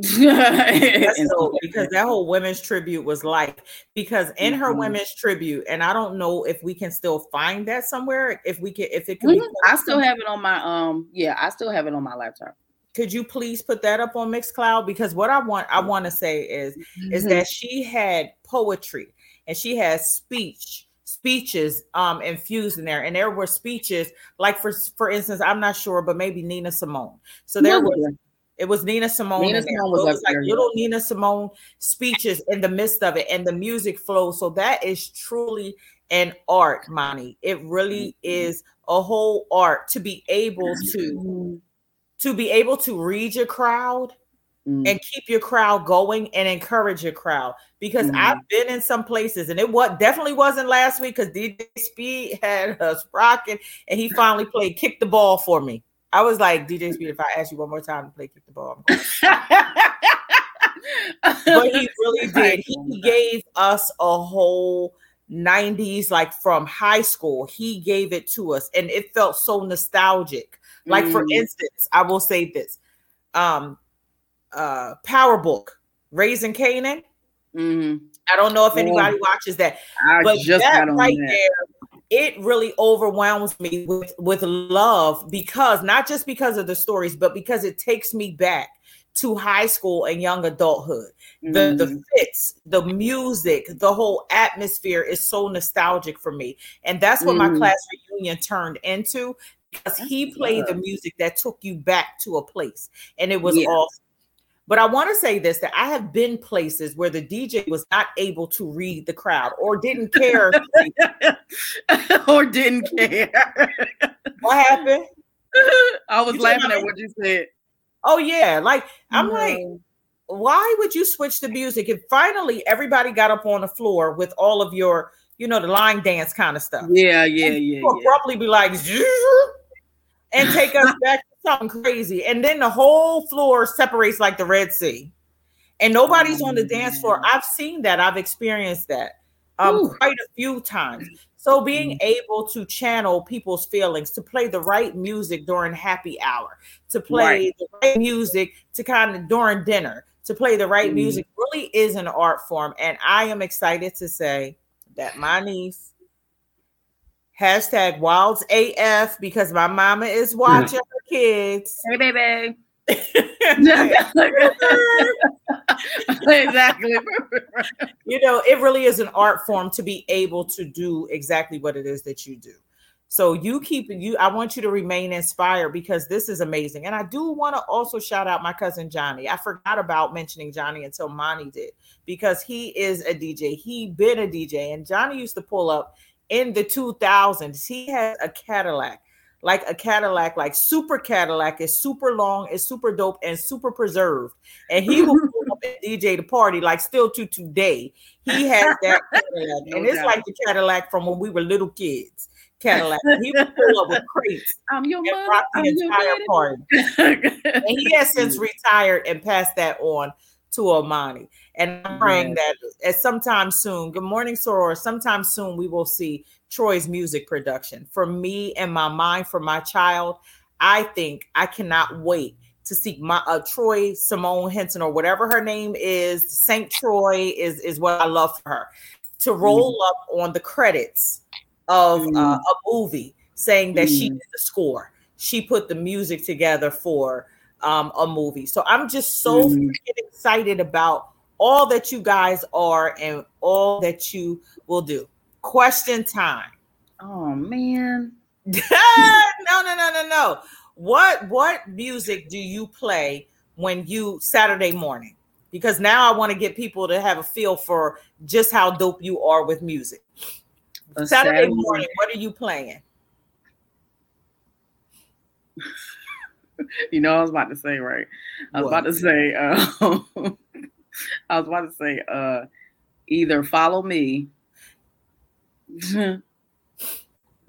so, because that whole women's tribute was like because in her mm-hmm. women's tribute, and I don't know if we can still find that somewhere. If we can, if it can, mm-hmm. I still have it on my um, yeah, I still have it on my laptop could you please put that up on Mixcloud? Because what I want I want to say is mm-hmm. is that she had poetry and she has speech speeches um infused in there and there were speeches like for for instance i'm not sure but maybe nina simone so there was it was nina simone, nina simone was, was like there, little nina simone speeches in the midst of it and the music flows so that is truly an art Moni it really mm-hmm. is a whole art to be able to mm-hmm. to be able to read your crowd mm. and keep your crowd going and encourage your crowd because mm. I've been in some places and it was definitely wasn't last week because DJ Speed had us rocking and he finally played kick the ball for me. I was like, DJ Speed, if I ask you one more time to play kick the ball, but he really did. He gave us a whole 90s, like from high school. He gave it to us, and it felt so nostalgic. Like, mm. for instance, I will say this. Um, uh Power Book, Raising Kanan. Mm-hmm. I don't know if anybody watches that, I but that right that. there, it really overwhelms me with with love because not just because of the stories, but because it takes me back to high school and young adulthood. Mm-hmm. The the fits, the music, the whole atmosphere is so nostalgic for me, and that's what mm-hmm. my class reunion turned into because he played the music that took you back to a place, and it was yeah. awesome. But I want to say this that I have been places where the DJ was not able to read the crowd or didn't care or didn't care. what happened? I was you laughing at what you said. Oh yeah, like I'm mm-hmm. like why would you switch the music? And finally everybody got up on the floor with all of your, you know, the line dance kind of stuff. Yeah, yeah, and yeah. Probably be like and take us back something crazy. And then the whole floor separates like the Red Sea. And nobody's oh, on the dance floor. I've seen that. I've experienced that um, quite a few times. So being able to channel people's feelings, to play the right music during happy hour, to play right. the right music to kind of during dinner, to play the right mm. music really is an art form. And I am excited to say that my niece Hashtag Wilds AF because my mama is watching her kids. Hey, baby. exactly. you know, it really is an art form to be able to do exactly what it is that you do. So you keep you. I want you to remain inspired because this is amazing. And I do want to also shout out my cousin Johnny. I forgot about mentioning Johnny until Moni did because he is a DJ. He been a DJ, and Johnny used to pull up in the 2000s. He had a Cadillac, like a Cadillac, like super Cadillac is super long, it's super dope, and super preserved. And he will up and DJ the party like still to today. He has that Cadillac, no and it's doubt. like the Cadillac from when we were little kids. Cadillac. He would pull up with crates. I'm your mother. Rock the entire party. and he has since retired and passed that on to Amani. And I'm praying that at sometime soon, good morning, Soror, sometime soon we will see Troy's music production. For me and my mind, for my child, I think I cannot wait to see my uh, Troy Simone Henson or whatever her name is. Saint Troy is is what I love for her to roll mm. up on the credits of mm. uh, a movie saying that mm. she did the score. She put the music together for um, a movie. So I'm just so mm. excited about all that you guys are and all that you will do. Question time. Oh man. no, no, no, no, no. What what music do you play when you Saturday morning? Because now I want to get people to have a feel for just how dope you are with music. Saturday, Saturday morning, what are you playing? you know, I was about to say, right? I was what? about to say, uh, I was about to say, uh, either follow me.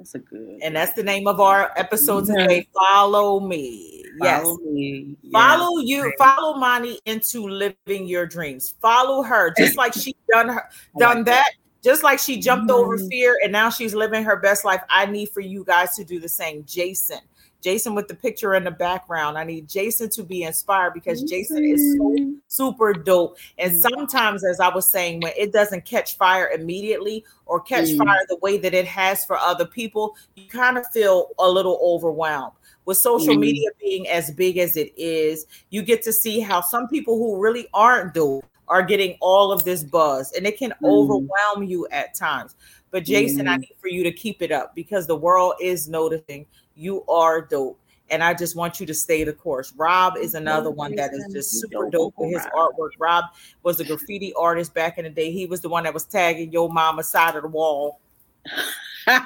that's a good. And that's the name of our episode today. Follow me. Yes. Follow me. Follow you. Follow Moni into living your dreams. Follow her, just like she done her done that. Just like she jumped mm-hmm. over fear and now she's living her best life. I need for you guys to do the same. Jason, Jason with the picture in the background. I need Jason to be inspired because Jason is so super dope. And sometimes, as I was saying, when it doesn't catch fire immediately or catch mm. fire the way that it has for other people, you kind of feel a little overwhelmed. With social mm. media being as big as it is, you get to see how some people who really aren't dope are getting all of this buzz and it can mm. overwhelm you at times. But Jason, I need for you to keep it up because the world is noticing you are dope. And I just want you to stay the course. Rob is another one that is just super dope with his artwork. Rob was a graffiti artist back in the day. He was the one that was tagging your mama side of the wall. Rob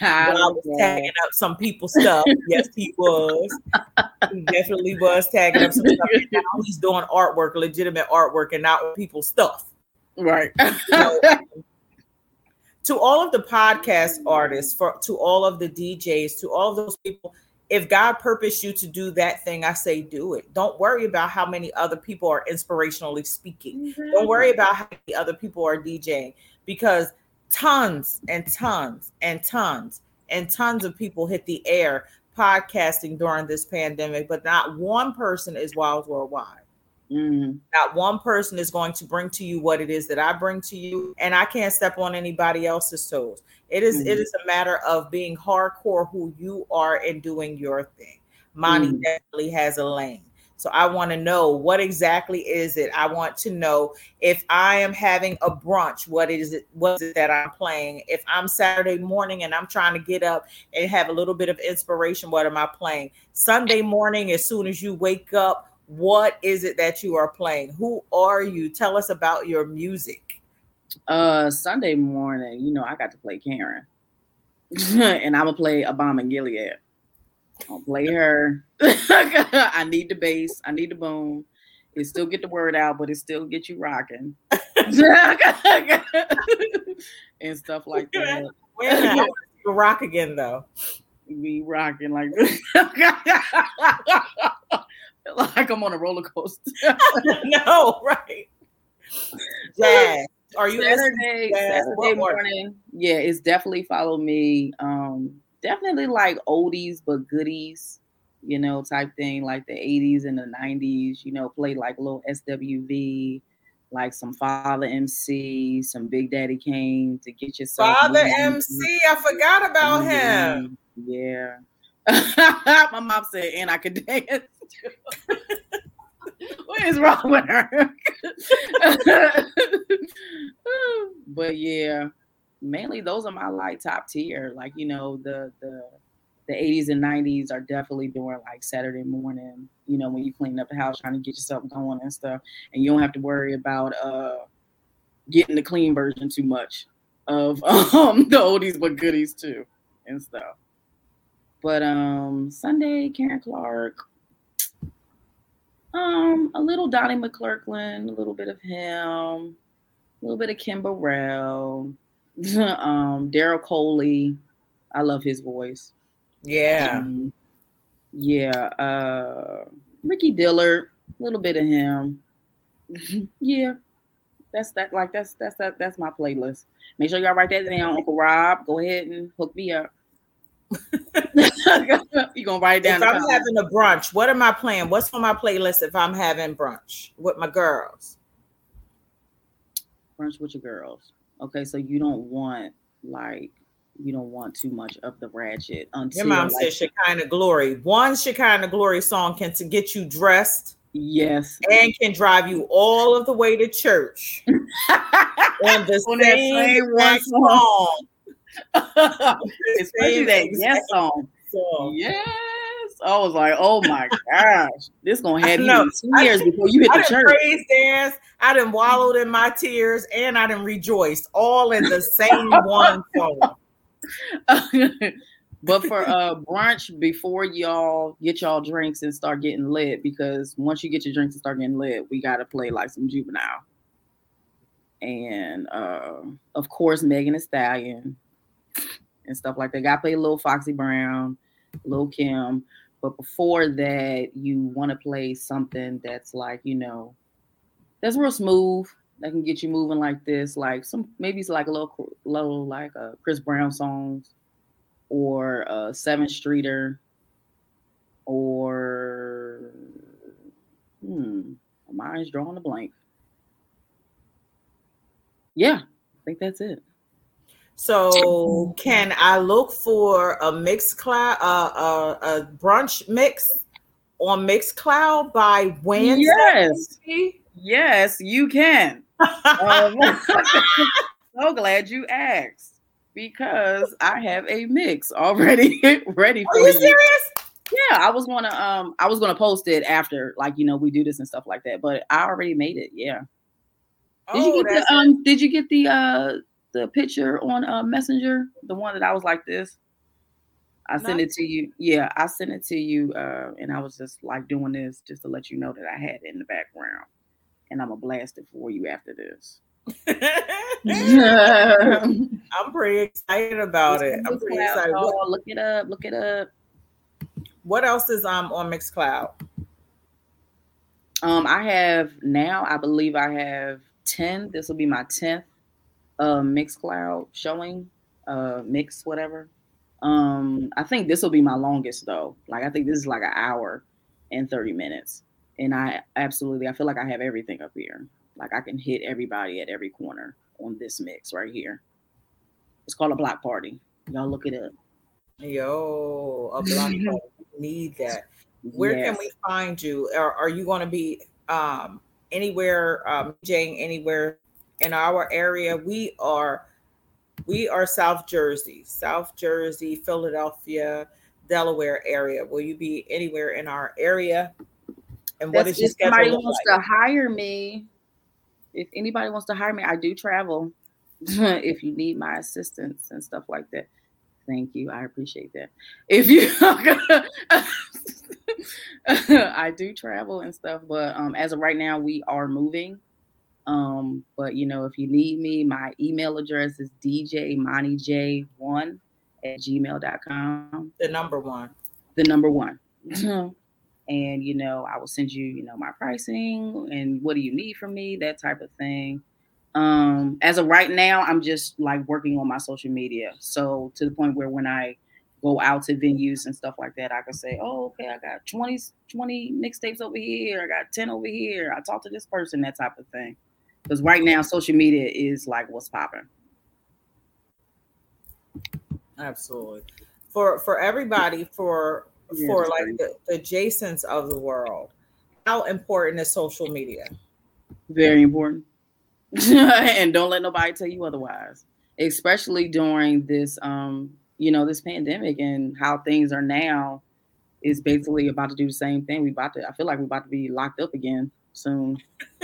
was tagging up some people's stuff. yes, he was. He definitely was tagging up some stuff. And now he's doing artwork, legitimate artwork, and not people's stuff. Right. So, to all of the podcast artists, for to all of the DJs, to all of those people, if God purposed you to do that thing, I say do it. Don't worry about how many other people are inspirationally speaking. Mm-hmm. Don't worry about how many other people are DJing because tons and tons and tons and tons of people hit the air podcasting during this pandemic, but not one person is Wilds Worldwide. Mm. Not one person is going to bring to you what it is that I bring to you, and I can't step on anybody else's toes. It is, mm. it is a matter of being hardcore who you are and doing your thing. Moni mm. definitely has a lane. So I want to know what exactly is it. I want to know if I am having a brunch, what is it what is it that I'm playing? If I'm Saturday morning and I'm trying to get up and have a little bit of inspiration, what am I playing? Sunday morning, as soon as you wake up, what is it that you are playing? Who are you? Tell us about your music. Uh Sunday morning, you know, I got to play Karen. and I'm gonna play Obama Gilead. I'll play her. I need the bass, I need the boom. It still get the word out, but it still get you rocking. and stuff like that. Where rock again though. Be rocking like this. like I'm on a roller coaster. no, right. Yeah. Are you Saturday, Saturday morning? Yeah, it's definitely follow me. Um, definitely like oldies but goodies, you know, type thing, like the 80s and the 90s, you know, play like little SWV, like some Father MC, some Big Daddy Kane to get yourself. Father MC, I forgot about him. Yeah. My mom said, and I could dance. what is wrong with her? but yeah, mainly those are my like top tier. Like you know the the the 80s and 90s are definitely doing like Saturday morning. You know when you clean up the house, trying to get yourself going and stuff, and you don't have to worry about uh getting the clean version too much of um the oldies but goodies too and stuff. But um Sunday, Karen Clark, um, a little Donnie McClurkin, a little bit of him, a little bit of Kim Burrell, um, Daryl Coley. I love his voice. Yeah. Um, yeah. Uh, Ricky Dillard, a little bit of him. yeah. That's that like that's that's that that's my playlist. Make sure y'all write that down, Uncle Rob. Go ahead and hook me up. you gonna write it down. If I'm having a brunch, what am I playing? What's on my playlist if I'm having brunch with my girls? Brunch with your girls. Okay, so you don't want like you don't want too much of the ratchet until Your mom like, said Shekinah Glory. One Shekinah Glory song can to get you dressed yes. and can drive you all of the way to church on the On same, same one exact song. Especially that yes song. Song. Yes. I was like, oh my gosh, this gonna have you two years before you hit I the church. praise dance, I done wallowed in my tears, and I didn't rejoiced all in the same one song. but for uh brunch before y'all get y'all drinks and start getting lit because once you get your drinks and start getting lit we got to play like some juvenile and uh of course megan Thee stallion and stuff like that got to play a little foxy brown little kim but before that you want to play something that's like you know that's real smooth that can get you moving like this like some maybe it's like a little little like a chris brown songs or a Sevyn Streeter or hmm my mind's drawing a blank. Yeah i think that's it So, can I look for a mix cloud, uh, uh, a brunch mix on Mixcloud by Wednesday? yes yes you can um, so glad you asked because I have a mix already ready for Are you serious? Yeah, I was gonna um I was gonna post it after like you know we do this and stuff like that, but I already made it. Yeah. Did Oh, you get the um did you get the uh the picture on uh Messenger? The one that I was like this? I sent it to you. Yeah, I sent it to you uh and I was just like doing this just to let you know that I had it in the background. And I'm gonna blast it for you after this. I'm pretty excited about it. I'm pretty excited. Oh, look it up, look it up. what else is um on Mixcloud? Um, I have now, I believe I have 10. This will be my 10th uh Mixcloud showing, uh mix, whatever. Um, I think this will be my longest though. Like I think this is like an hour and 30 minutes. And I absolutely I feel like I have everything up here. Like I can hit everybody at every corner on this mix right here. It's called a block party. Y'all look it up. Yo, a block party. need that. Where Yes. can we find you? Are, are you going to be um, anywhere, um, Jane, anywhere in our area? We are, we are South Jersey, South Jersey, Philadelphia, Delaware area. Will you be anywhere in our area? And what That's is your if somebody schedule look wants like? to hire me, if anybody wants to hire me, I do travel. if you need my assistance and stuff like that. Thank you. I appreciate that. If you I do travel and stuff, but um as of right now we are moving. Um, but you know, if you need me, my email address is djmontyj1 at gmail.com The number one. the number one. and you know, I will send you, you know, my pricing and what do you need from me, that type of thing. Um, as of right now, I'm just like working on my social media. So to the point where when I go out to venues and stuff like that, I can say, Oh, okay, I got 20, 20 mixtapes over here, I got 10 over here, I talked to this person, that type of thing. Because right now social media is like what's popping. Absolutely. For for everybody, for Yeah, for like great. the, the Jasons of the world, how important is social media? Very important. and don't let nobody tell you otherwise. Especially during this um, you know, this pandemic and how things are now is basically about to do the same thing. We about to I feel like we're about to be locked up again soon.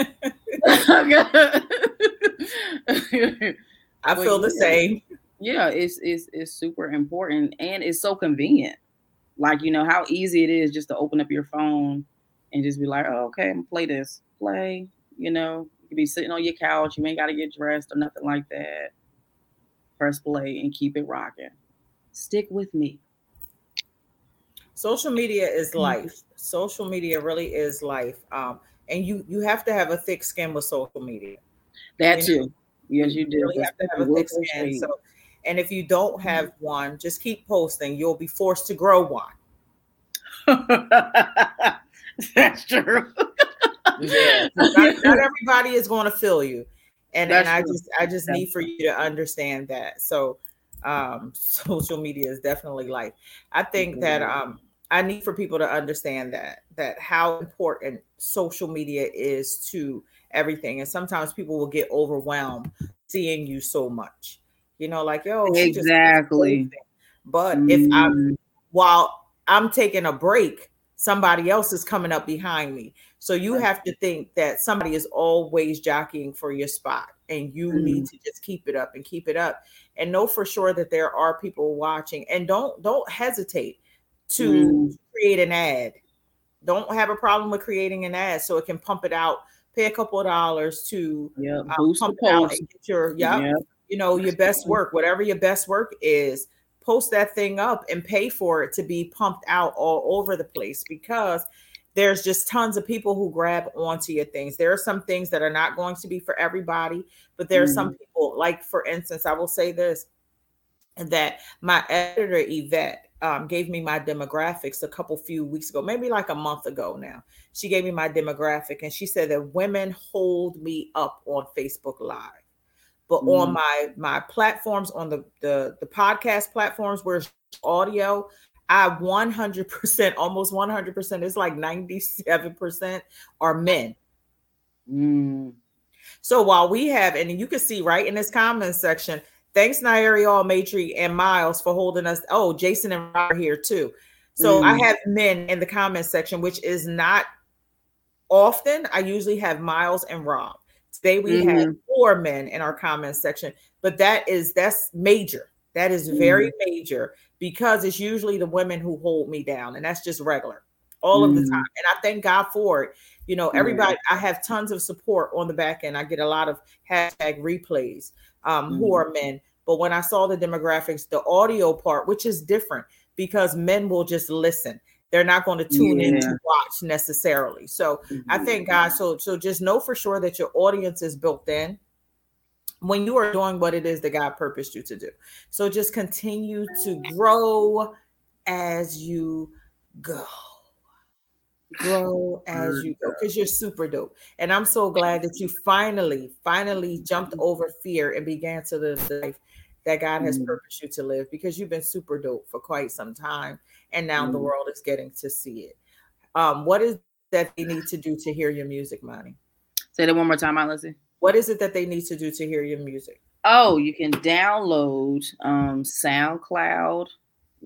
I feel the yeah. same. Yeah, it's it's it's super important and it's so convenient. Like you know how easy it is just to open up your phone and just be like, oh, okay, I'm gonna play this, play. You know, you can be sitting on your couch, you ain't got to get dressed or nothing like that. Press play and keep it rocking. Stick with me. Social media is mm-hmm. life. Social media really is life. Um, and you you have to have a thick skin with social media. That you too. Know, yes, you do. You really have to have a thick skin. So, and if you don't have mm-hmm. one, just keep posting. You'll be forced to grow one. That's true. yeah, not, not, everybody is going to feel you, and That's and I true. just I just That's need for you to understand that. So, um, social media is definitely life. I think mm-hmm. that um, I need for people to understand that that how important social media is to everything, and sometimes people will get overwhelmed seeing you so much. You know, like yo, exactly. But mm. if I'm while I'm taking a break, somebody else is coming up behind me. So you have to think that somebody is always jockeying for your spot and you mm. need to just keep it up and keep it up and know for sure that there are people watching and don't don't hesitate to mm. create an ad. Don't have a problem with creating an ad so it can pump it out, pay a couple of dollars to yep. um, pump it out and get your yeah, yep. you know, your best work, whatever your best work is post that thing up and pay for it to be pumped out all over the place because there's just tons of people who grab onto your things. There are some things that are not going to be for everybody, but there are mm. some people, like for instance, I will say this that my editor Yvette um, gave me my demographics a couple few weeks ago, maybe like a month ago now. She gave me my demographic and she said that women hold me up on Facebook Live but mm. on my my platforms on the, the the podcast platforms where it's audio i 100% almost 100% it's like 97% are men mm. so while we have and you can see right in this comment section thanks nairi all matri and miles for holding us oh jason and Rob are here too so mm. i have men in the comment section which is not often i usually have miles and rob Today we mm-hmm. had four men in our comments section, but that is that's major. That is very mm-hmm. major because it's usually the women who hold me down, and that's just regular all mm-hmm. of the mm-hmm. time. And I thank God for it. You know, everybody, I have tons of support on the back end. I get a lot of hashtag replays um, who are men. But when I saw the demographics, the audio part, which is different because men will just listen they're not going to tune yeah. in to watch necessarily. So mm-hmm. I thank God. So so just know for sure that your audience is built in when you are doing what it is that God purposed you to do. So just continue to grow as you go. Grow as you go because you're super dope. And I'm so glad that you finally, finally jumped over fear and began to live the life that God has mm. purposed you to live because you've been super dope for quite some time and now mm. the world is getting to see it. Um, what is that they need to do to hear your music, Moni? Say that one more time, Lizzie. What is it that they need to do to hear your music? Oh, you can download um, SoundCloud,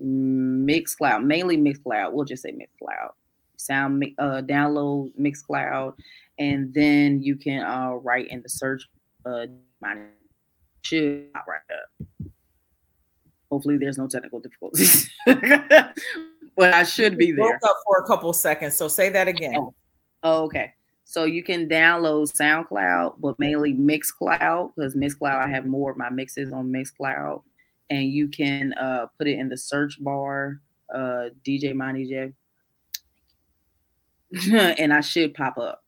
Mixcloud, mainly Mixcloud. We'll just say Mixcloud. Sound uh, download Mixcloud, and then you can uh, write in the search. Uh, should pop right up. Hopefully, there's no technical difficulties. but I should be there. Broke up for a couple seconds, so say that again. Oh. oh, okay. So you can download SoundCloud, but mainly Mixcloud because Mixcloud I have more of my mixes on Mixcloud, and you can uh, put it in the search bar, uh, DJ Moni J, and I should pop up.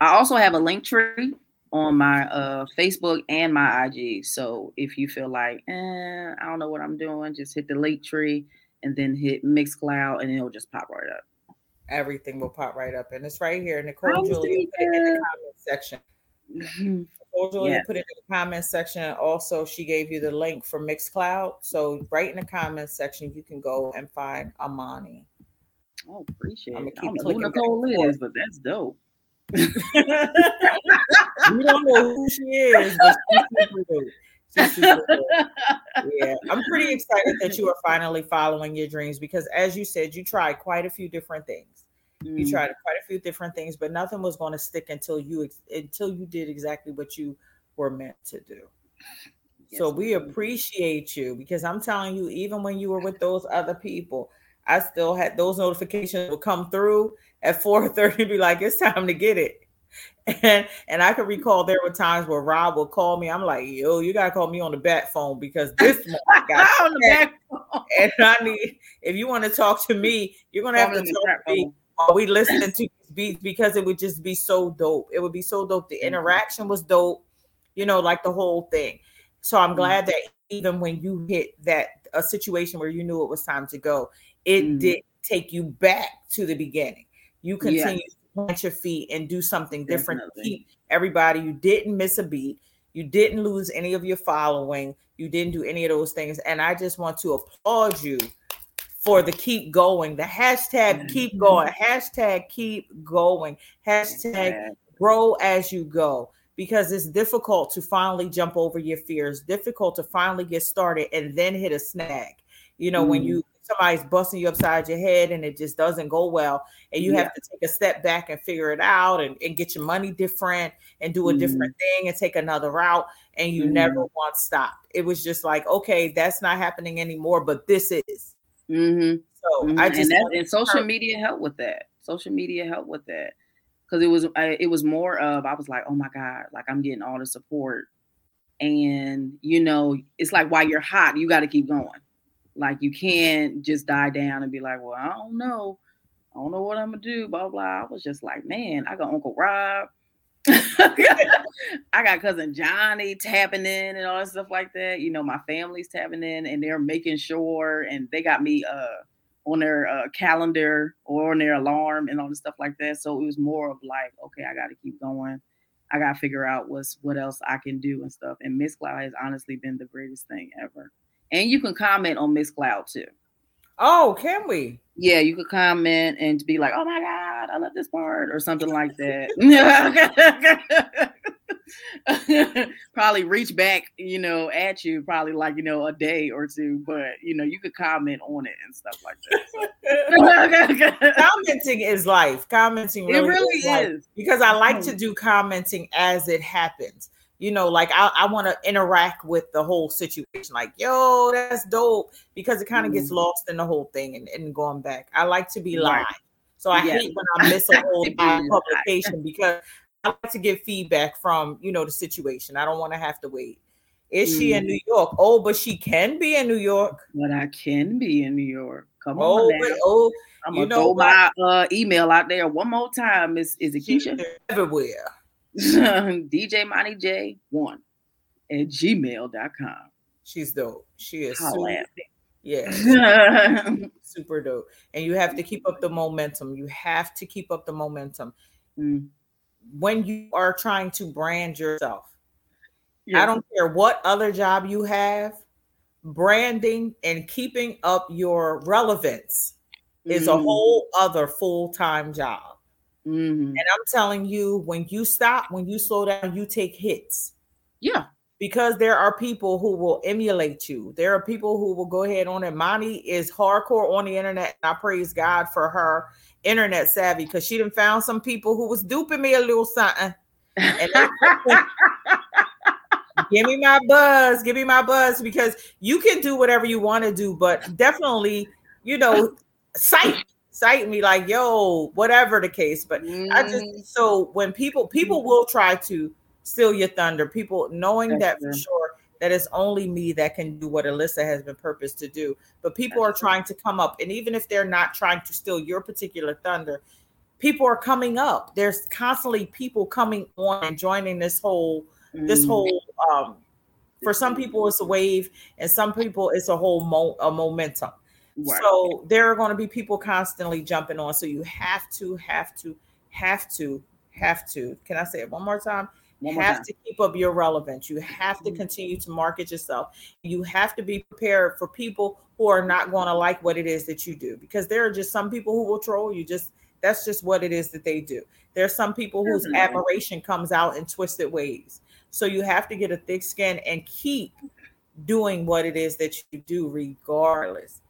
I also have a link tree on my uh Facebook and my IG. So if you feel like, eh, I don't know what I'm doing, just hit the link tree and then hit Mixcloud and it'll just pop right up. Everything will pop right up. And it's right here. Nicole Julia put it in the comment section. Mm-hmm. Nicole Julia yeah. put it in the comment section. Also, she gave you the link for Mixcloud. So right in the comment section, you can go and find Amani. Oh, appreciate I'm it. I don't know who Nicole is, but that's dope we don't know who she is, but she's super good. She's super good. Yeah, I'm pretty excited that you are finally following your dreams because, as you said, you tried quite a few different things. Mm. You tried quite a few different things, but nothing was going to stick until you until you did exactly what you were meant to do. Yes, so we appreciate you because I'm telling you, even when you were with those other people, I still had those notifications would come through at 4:30, be like, it's time to get it. And and I can recall there were times where Rob would call me. I'm like, yo, you gotta call me on the back phone because this got on the back phone. And I need if you want to talk to me, you're gonna have to talk to me while we listening to beats because it would just be so dope. It would be so dope. The interaction was dope, you know, like the whole thing. So I'm mm-hmm. glad that even when you hit that a situation where you knew it was time to go, it mm. did take you back to the beginning. You continue plant your feet and do something different. Keep everybody. You didn't miss a beat. You didn't lose any of your following. You didn't do any of those things. And I just want to applaud you for the keep going. The hashtag keep mm-hmm. going. Hashtag keep going. Hashtag grow as you go. Because it's difficult to finally jump over your fears, difficult to finally get started and then hit a snag. You know, mm. when you somebody's busting you upside your head and it just doesn't go well and you yeah. have to take a step back and figure it out and, and get your money different and do a mm different thing and take another route and you mm never once stopped. It was just like okay that's not happening anymore but this is. Mm-hmm. so mm-hmm. i just and, and social media helped with that. Social media helped with that. Because it was I, it was more of i was like oh my god like i'm getting all the support. And you know it's like while you're hot you got to keep going like you can't just die down and be like, well, I don't know. I don't know what I'm gonna do, blah blah. I was just like, man, I got Uncle Rob. I got cousin Johnny tapping in and all that stuff like that. You know, my family's tapping in and they're making sure and they got me uh on their uh, calendar or on their alarm and all the stuff like that. So it was more of like, okay, I gotta keep going. I gotta figure out what's what else I can do and stuff. And Mixcloud has honestly been the greatest thing ever. And you can comment on Mixcloud too. Oh, can we? Yeah, you could comment and be like, "Oh my god, I love this part" or something like that. probably reach back, you know, at you probably like you know a day or two, but you know you could comment on it and stuff like that. commenting is life. Commenting really it really is, is. because I like to mm. do commenting as it happens you know, like I, I want to interact with the whole situation, like, yo, that's dope, because it kind of mm gets lost in the whole thing and, and going back. I like to be live. So I hate when I miss a whole publication because I like to get feedback from, you know, the situation. I don't want to have to wait. Is mm she in mm. New York? Oh, but she can be in New York. But I can be in New York. Come oh, on. But, oh, I'm gonna throw my uh, email out there one more time. Is is it Keisha? Everywhere. DJ Moni J one at gmail.com. She's dope. She is super, yeah, super dope. And you have to keep up the momentum. You have to keep up the momentum. Mm. When you are trying to brand yourself, I don't care what other job you have, branding and keeping up your relevance mm. is a mm. whole other full-time job. Mm-hmm. And I'm telling you, when you stop, when you slow down, you take hits. Yeah. Because there are people who will emulate you. There are people who will go ahead on it. Moni is hardcore on the internet. And I praise God for her internet savvy because she didn't found some people who was duping me a little something. And give me my buzz, give me my buzz because you can do whatever you want to do, but definitely, you know, sight cite me like yo whatever the case but mm. i just mm. so when people people will try to steal your thunder people knowing That's that for sure that it's only me that can do what Alyssa has been purposed to do but people That's are trying to come up and even if they're not trying to steal your particular thunder people are coming up there's constantly people coming on and joining this whole mm. this whole um for some people it's a wave and some people it's a whole mo- a momentum Right. So there are going to be people constantly jumping on. So you have to, have to, have to, have to. Can I say it one more time? You have time. to keep up your relevance. You have to mm-hmm. continue to market yourself. You have to be prepared for people who are not going to like what it is that you do because there are just some people who will troll you. Just that's just what it is that they do. There are some people whose mm-hmm. admiration comes out in twisted ways. So you have to get a thick skin and keep doing what it is that you do, regardless.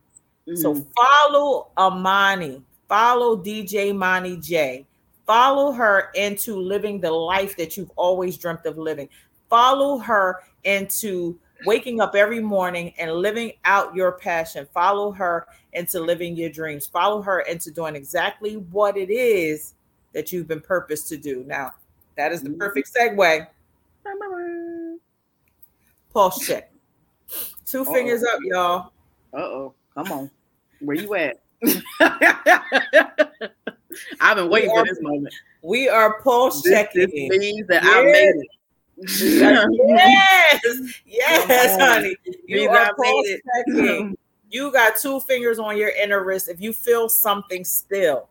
Mm-hmm. So follow Amani, follow DJ Moni J, follow her into living the life that you've always dreamt of living. Follow her into waking up every morning and living out your passion. Follow her into living your dreams. Follow her into doing exactly what it is that you've been purposed to do. Now, that is the mm-hmm. perfect segue. Pulse check. 2 Uh-oh. fingers up, y'all. Uh oh. Come on. Where you at? I've been waiting are, for this moment. We are pulse this, checking. This means that I made it. yes, yes, honey. You are pulse checking. You got two fingers on your inner wrist. If you feel something still,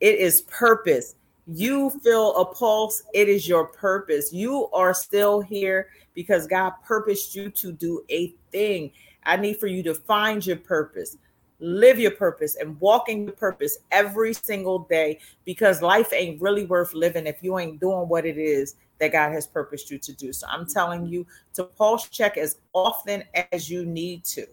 it is purpose. You feel a pulse, it is your purpose. You are still here because God purposed you to do a thing. I need for you to find your purpose live your purpose and walk in your purpose every single day because life ain't really worth living if you ain't doing what it is that God has purposed you to do. So I'm telling you to pulse check as often as you need to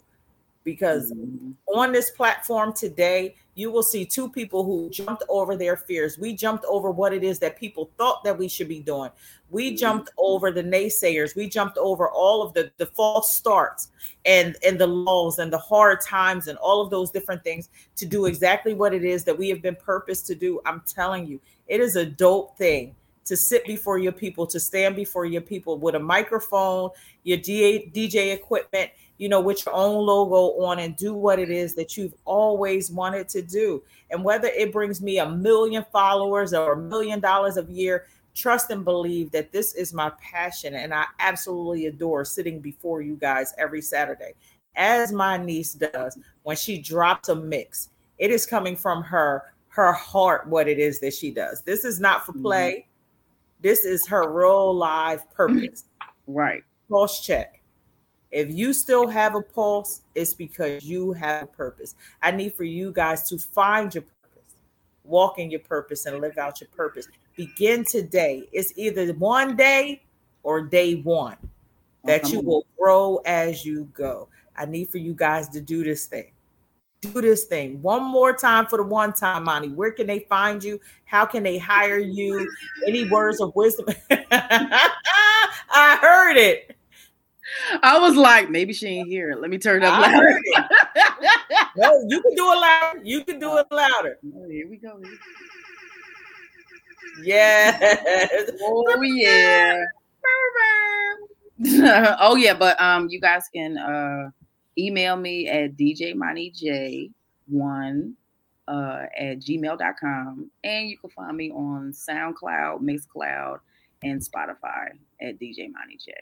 because mm-hmm. on this platform today you will see two people who jumped over their fears. We jumped over what it is that people thought that we should be doing. We mm-hmm. jumped over the naysayers. We jumped over all of the the false starts and and the laws and the hard times and all of those different things to do exactly what it is that we have been purposed to do. I'm telling you it is a dope thing to sit before your people to stand before your people with a microphone your DJ equipment you know, with your own logo on and do what it is that you've always wanted to do. And whether it brings me a million followers or a million dollars a year, trust and believe that this is my passion. And I absolutely adore sitting before you guys every Saturday, as my niece does when she drops a mix. It is coming from her her heart what it is that she does. This is not for mm-hmm. play. This is her real live purpose. Right. Pulse check. If you still have a pulse, it's because you have a purpose. I need for you guys to find your purpose, walk in your purpose, and live out your purpose. Begin today. It's either one day or day one oh, that you will grow as you go. I need for you guys to do this thing. Do this thing one more time for the one time, Moni. Where can they find you? How can they hire you? Any words of wisdom? I heard it. I was like, maybe she ain't here. Let me turn it up louder. no, you can do it louder. You can do it louder. Oh, here we go. Yes. Oh yeah. oh yeah, but um, you guys can uh email me at djmontyj1 uh at gmail.com and you can find me on SoundCloud, Mixcloud, and Spotify at DJ Moni J.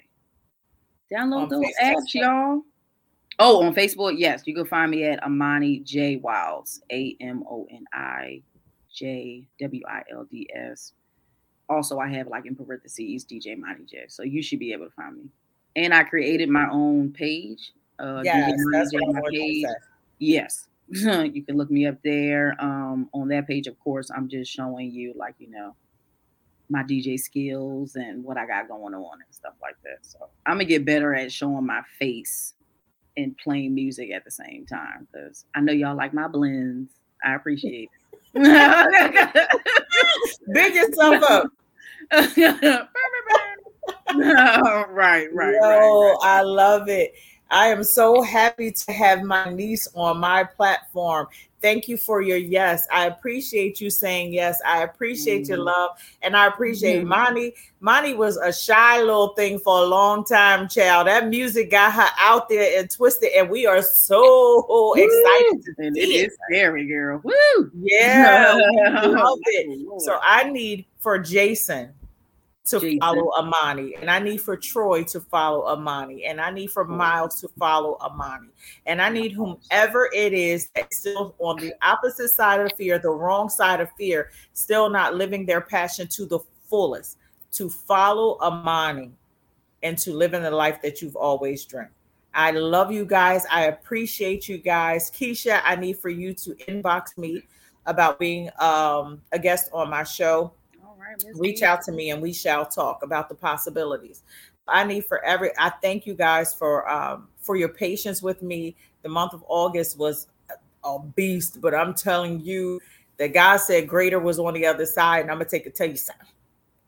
Download those Facebook. apps, y'all. Oh, on Facebook, yes, you can find me at Amani J Wilds, A M O N I J W I L D S. Also, I have like in parentheses DJ Moni J, so you should be able to find me. And I created my own page. Uh, yes, that's J, what page. Yes, you can look me up there. Um, on that page, of course, I'm just showing you like you know my DJ skills and what I got going on and stuff like that. So I'm gonna get better at showing my face and playing music at the same time because I know y'all like my blends. I appreciate it. Big yourself up. right, right, Yo, right, right. I love it. I am so happy to have my niece on my platform. Thank you for your yes. I appreciate you saying yes. I appreciate mm-hmm. your love. And I appreciate mm-hmm. Moni. Moni was a shy little thing for a long time, child. That music got her out there and twisted. And we are so Woo! excited to and it is scary, girl. Woo! Yeah. love it. So I need for Jason to Jason. follow Amani, and I need for Troy to follow Amani, and I need for Miles to follow Amani, and I need whomever it is that's still on the opposite side of fear, the wrong side of fear, still not living their passion to the fullest, to follow Amani and to live in the life that you've always dreamed. I love you guys. I appreciate you guys. Keisha, I need for you to inbox me about being um, a guest on my show reach out to me and we shall talk about the possibilities. I need for every I thank you guys for um for your patience with me. The month of August was a beast, but I'm telling you that God said greater was on the other side, and I'm gonna take it tell you something.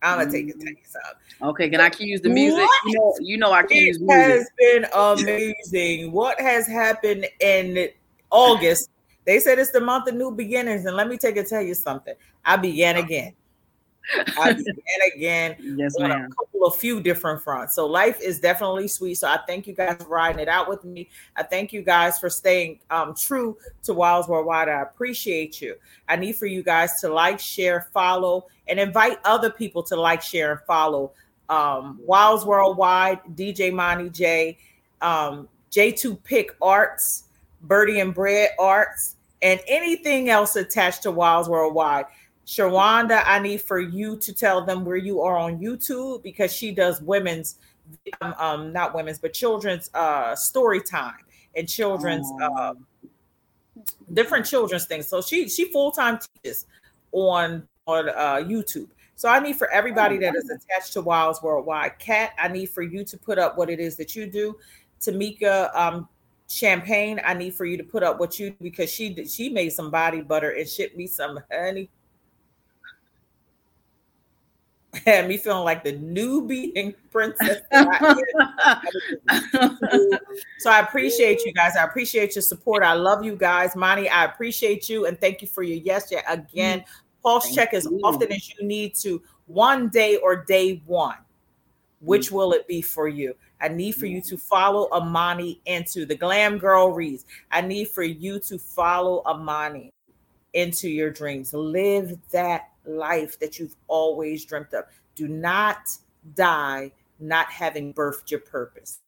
I'm gonna take it. Take some. Okay, can I can use the music? What? You know, you know I can use music. has been amazing. what has happened in August? They said it's the month of new beginnings, and let me take it tell you something. I began again. Began again yes, on ma'am. a couple of few different fronts. So life is definitely sweet. So I thank you guys for riding it out with me. I thank you guys for staying um, true to Wilds Worldwide. I appreciate you. I need for you guys to like, share, follow, and invite other people to like, share, and follow um, Wilds Worldwide, DJ Moni J, um, J2 Pick Arts, Birdie and Bread Arts, and anything else attached to Wilds Worldwide. Shawanda, I need for you to tell them where you are on YouTube because she does women's, um, um not women's, but children's uh story time and children's um, different children's things. So she she full time teaches on on uh, YouTube. So I need for everybody that is attached to Wilds Worldwide. Cat, I need for you to put up what it is that you do. Tamika um, Champagne, I need for you to put up what you because she she made some body butter and shipped me some honey had me feeling like the Nubian princess. so I appreciate you guys. I appreciate your support. I love you guys. Moni, I appreciate you and thank you for your yes yet again. Mm. Pulse thank check as you. often as you need to. One day or day one. Which mm-hmm. will it be for you? I need for you to follow Amani into the Glam Girl Reads. I need for you to follow Amani into your dreams. Live that life that you've always dreamt of. Do not die not having birthed your purpose.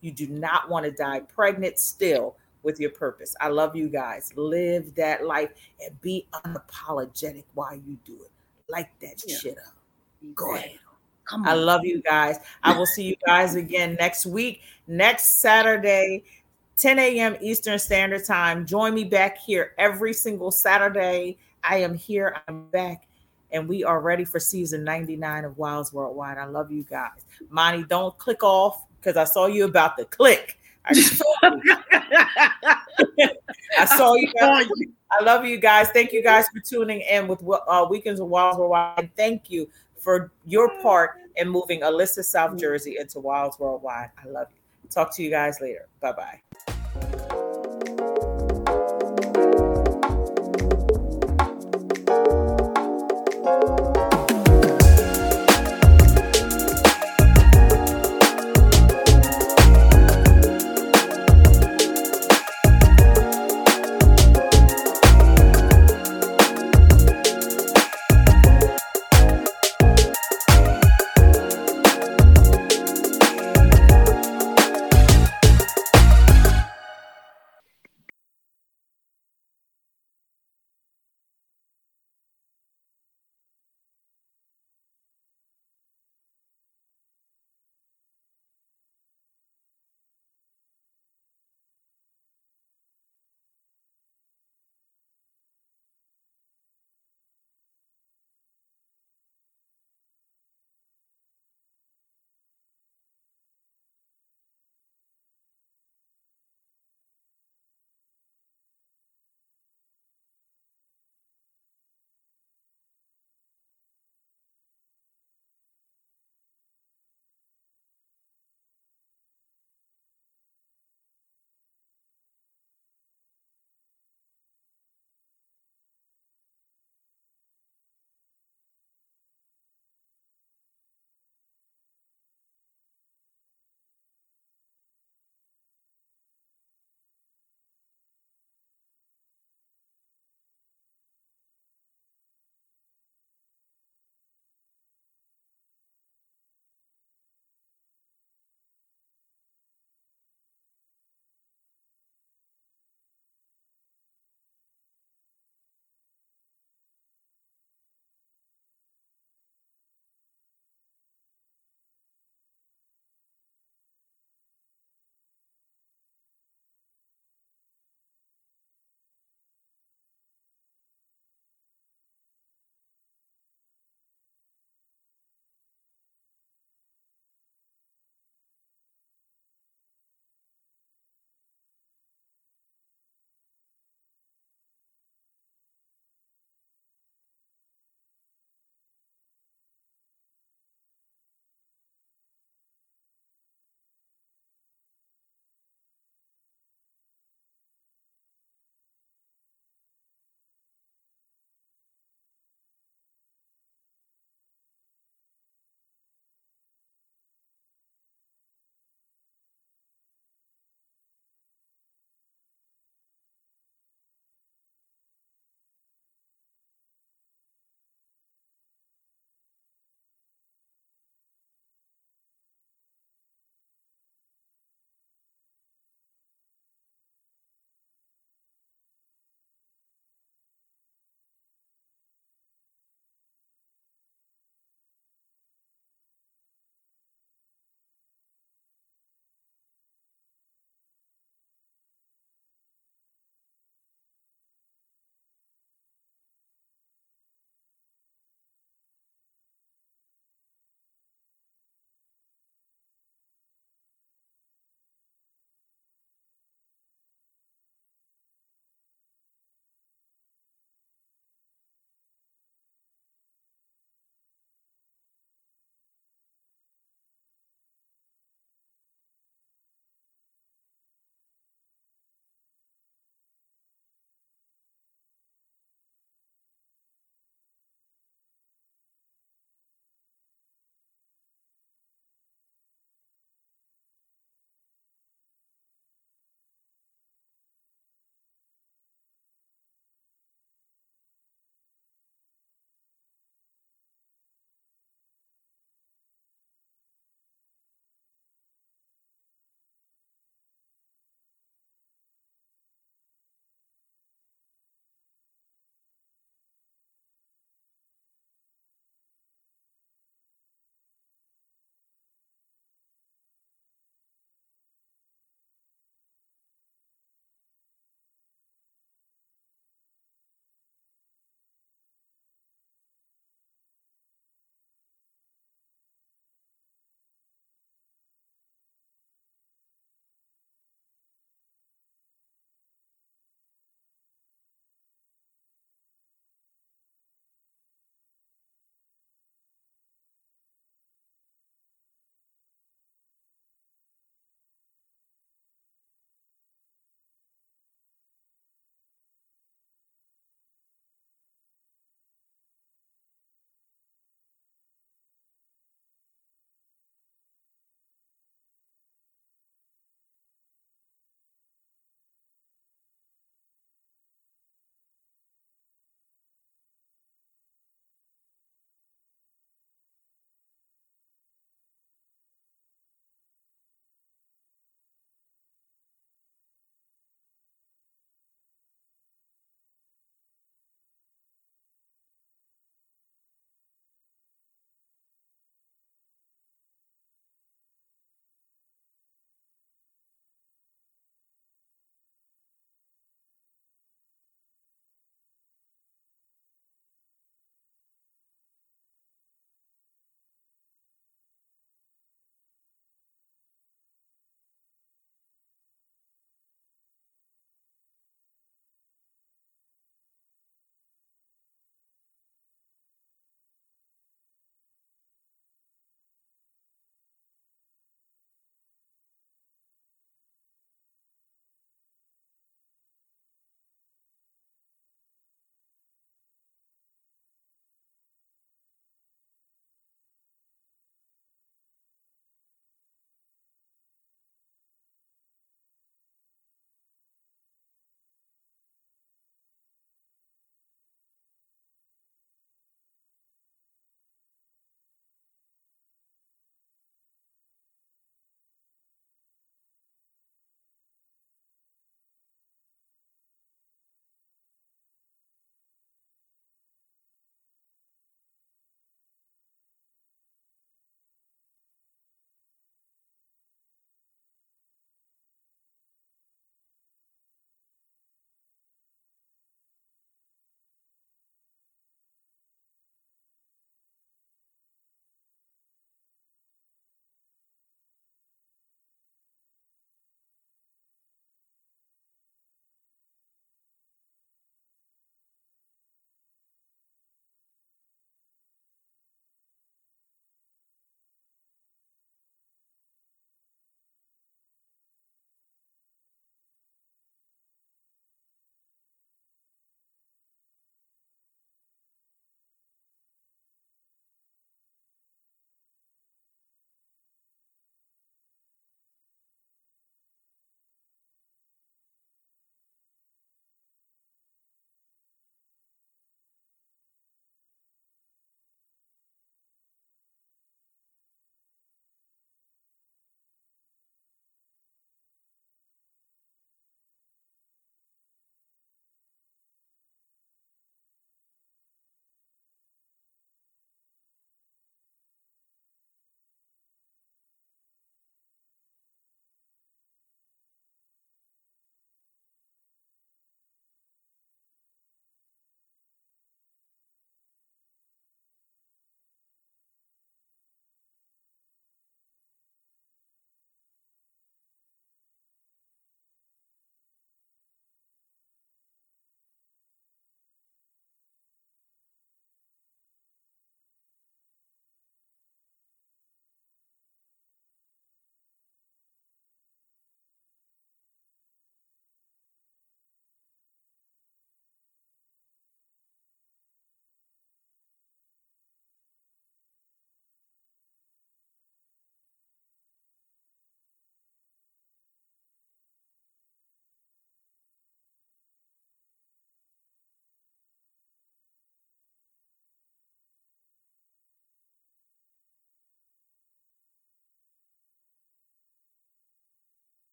You do not want to die pregnant still with your purpose. I love you guys. Live that life and be unapologetic while you do it. Like that yeah. shit up. Go ahead. Come on. I love you guys. I will see you guys again next week, next Saturday, 10 a.m. Eastern Standard Time. Join me back here every single Saturday. I am here. I'm back and we are ready for season 99 of Wilds Worldwide. I love you guys. Moni, don't click off because I saw you about to click. I saw you. I saw you guys. I love you guys. Thank you guys for tuning in with uh, Weekends of Wilds Worldwide. And thank you for your part in moving Alyssa, South Jersey into Wilds Worldwide. I love you. Talk to you guys later. Bye bye.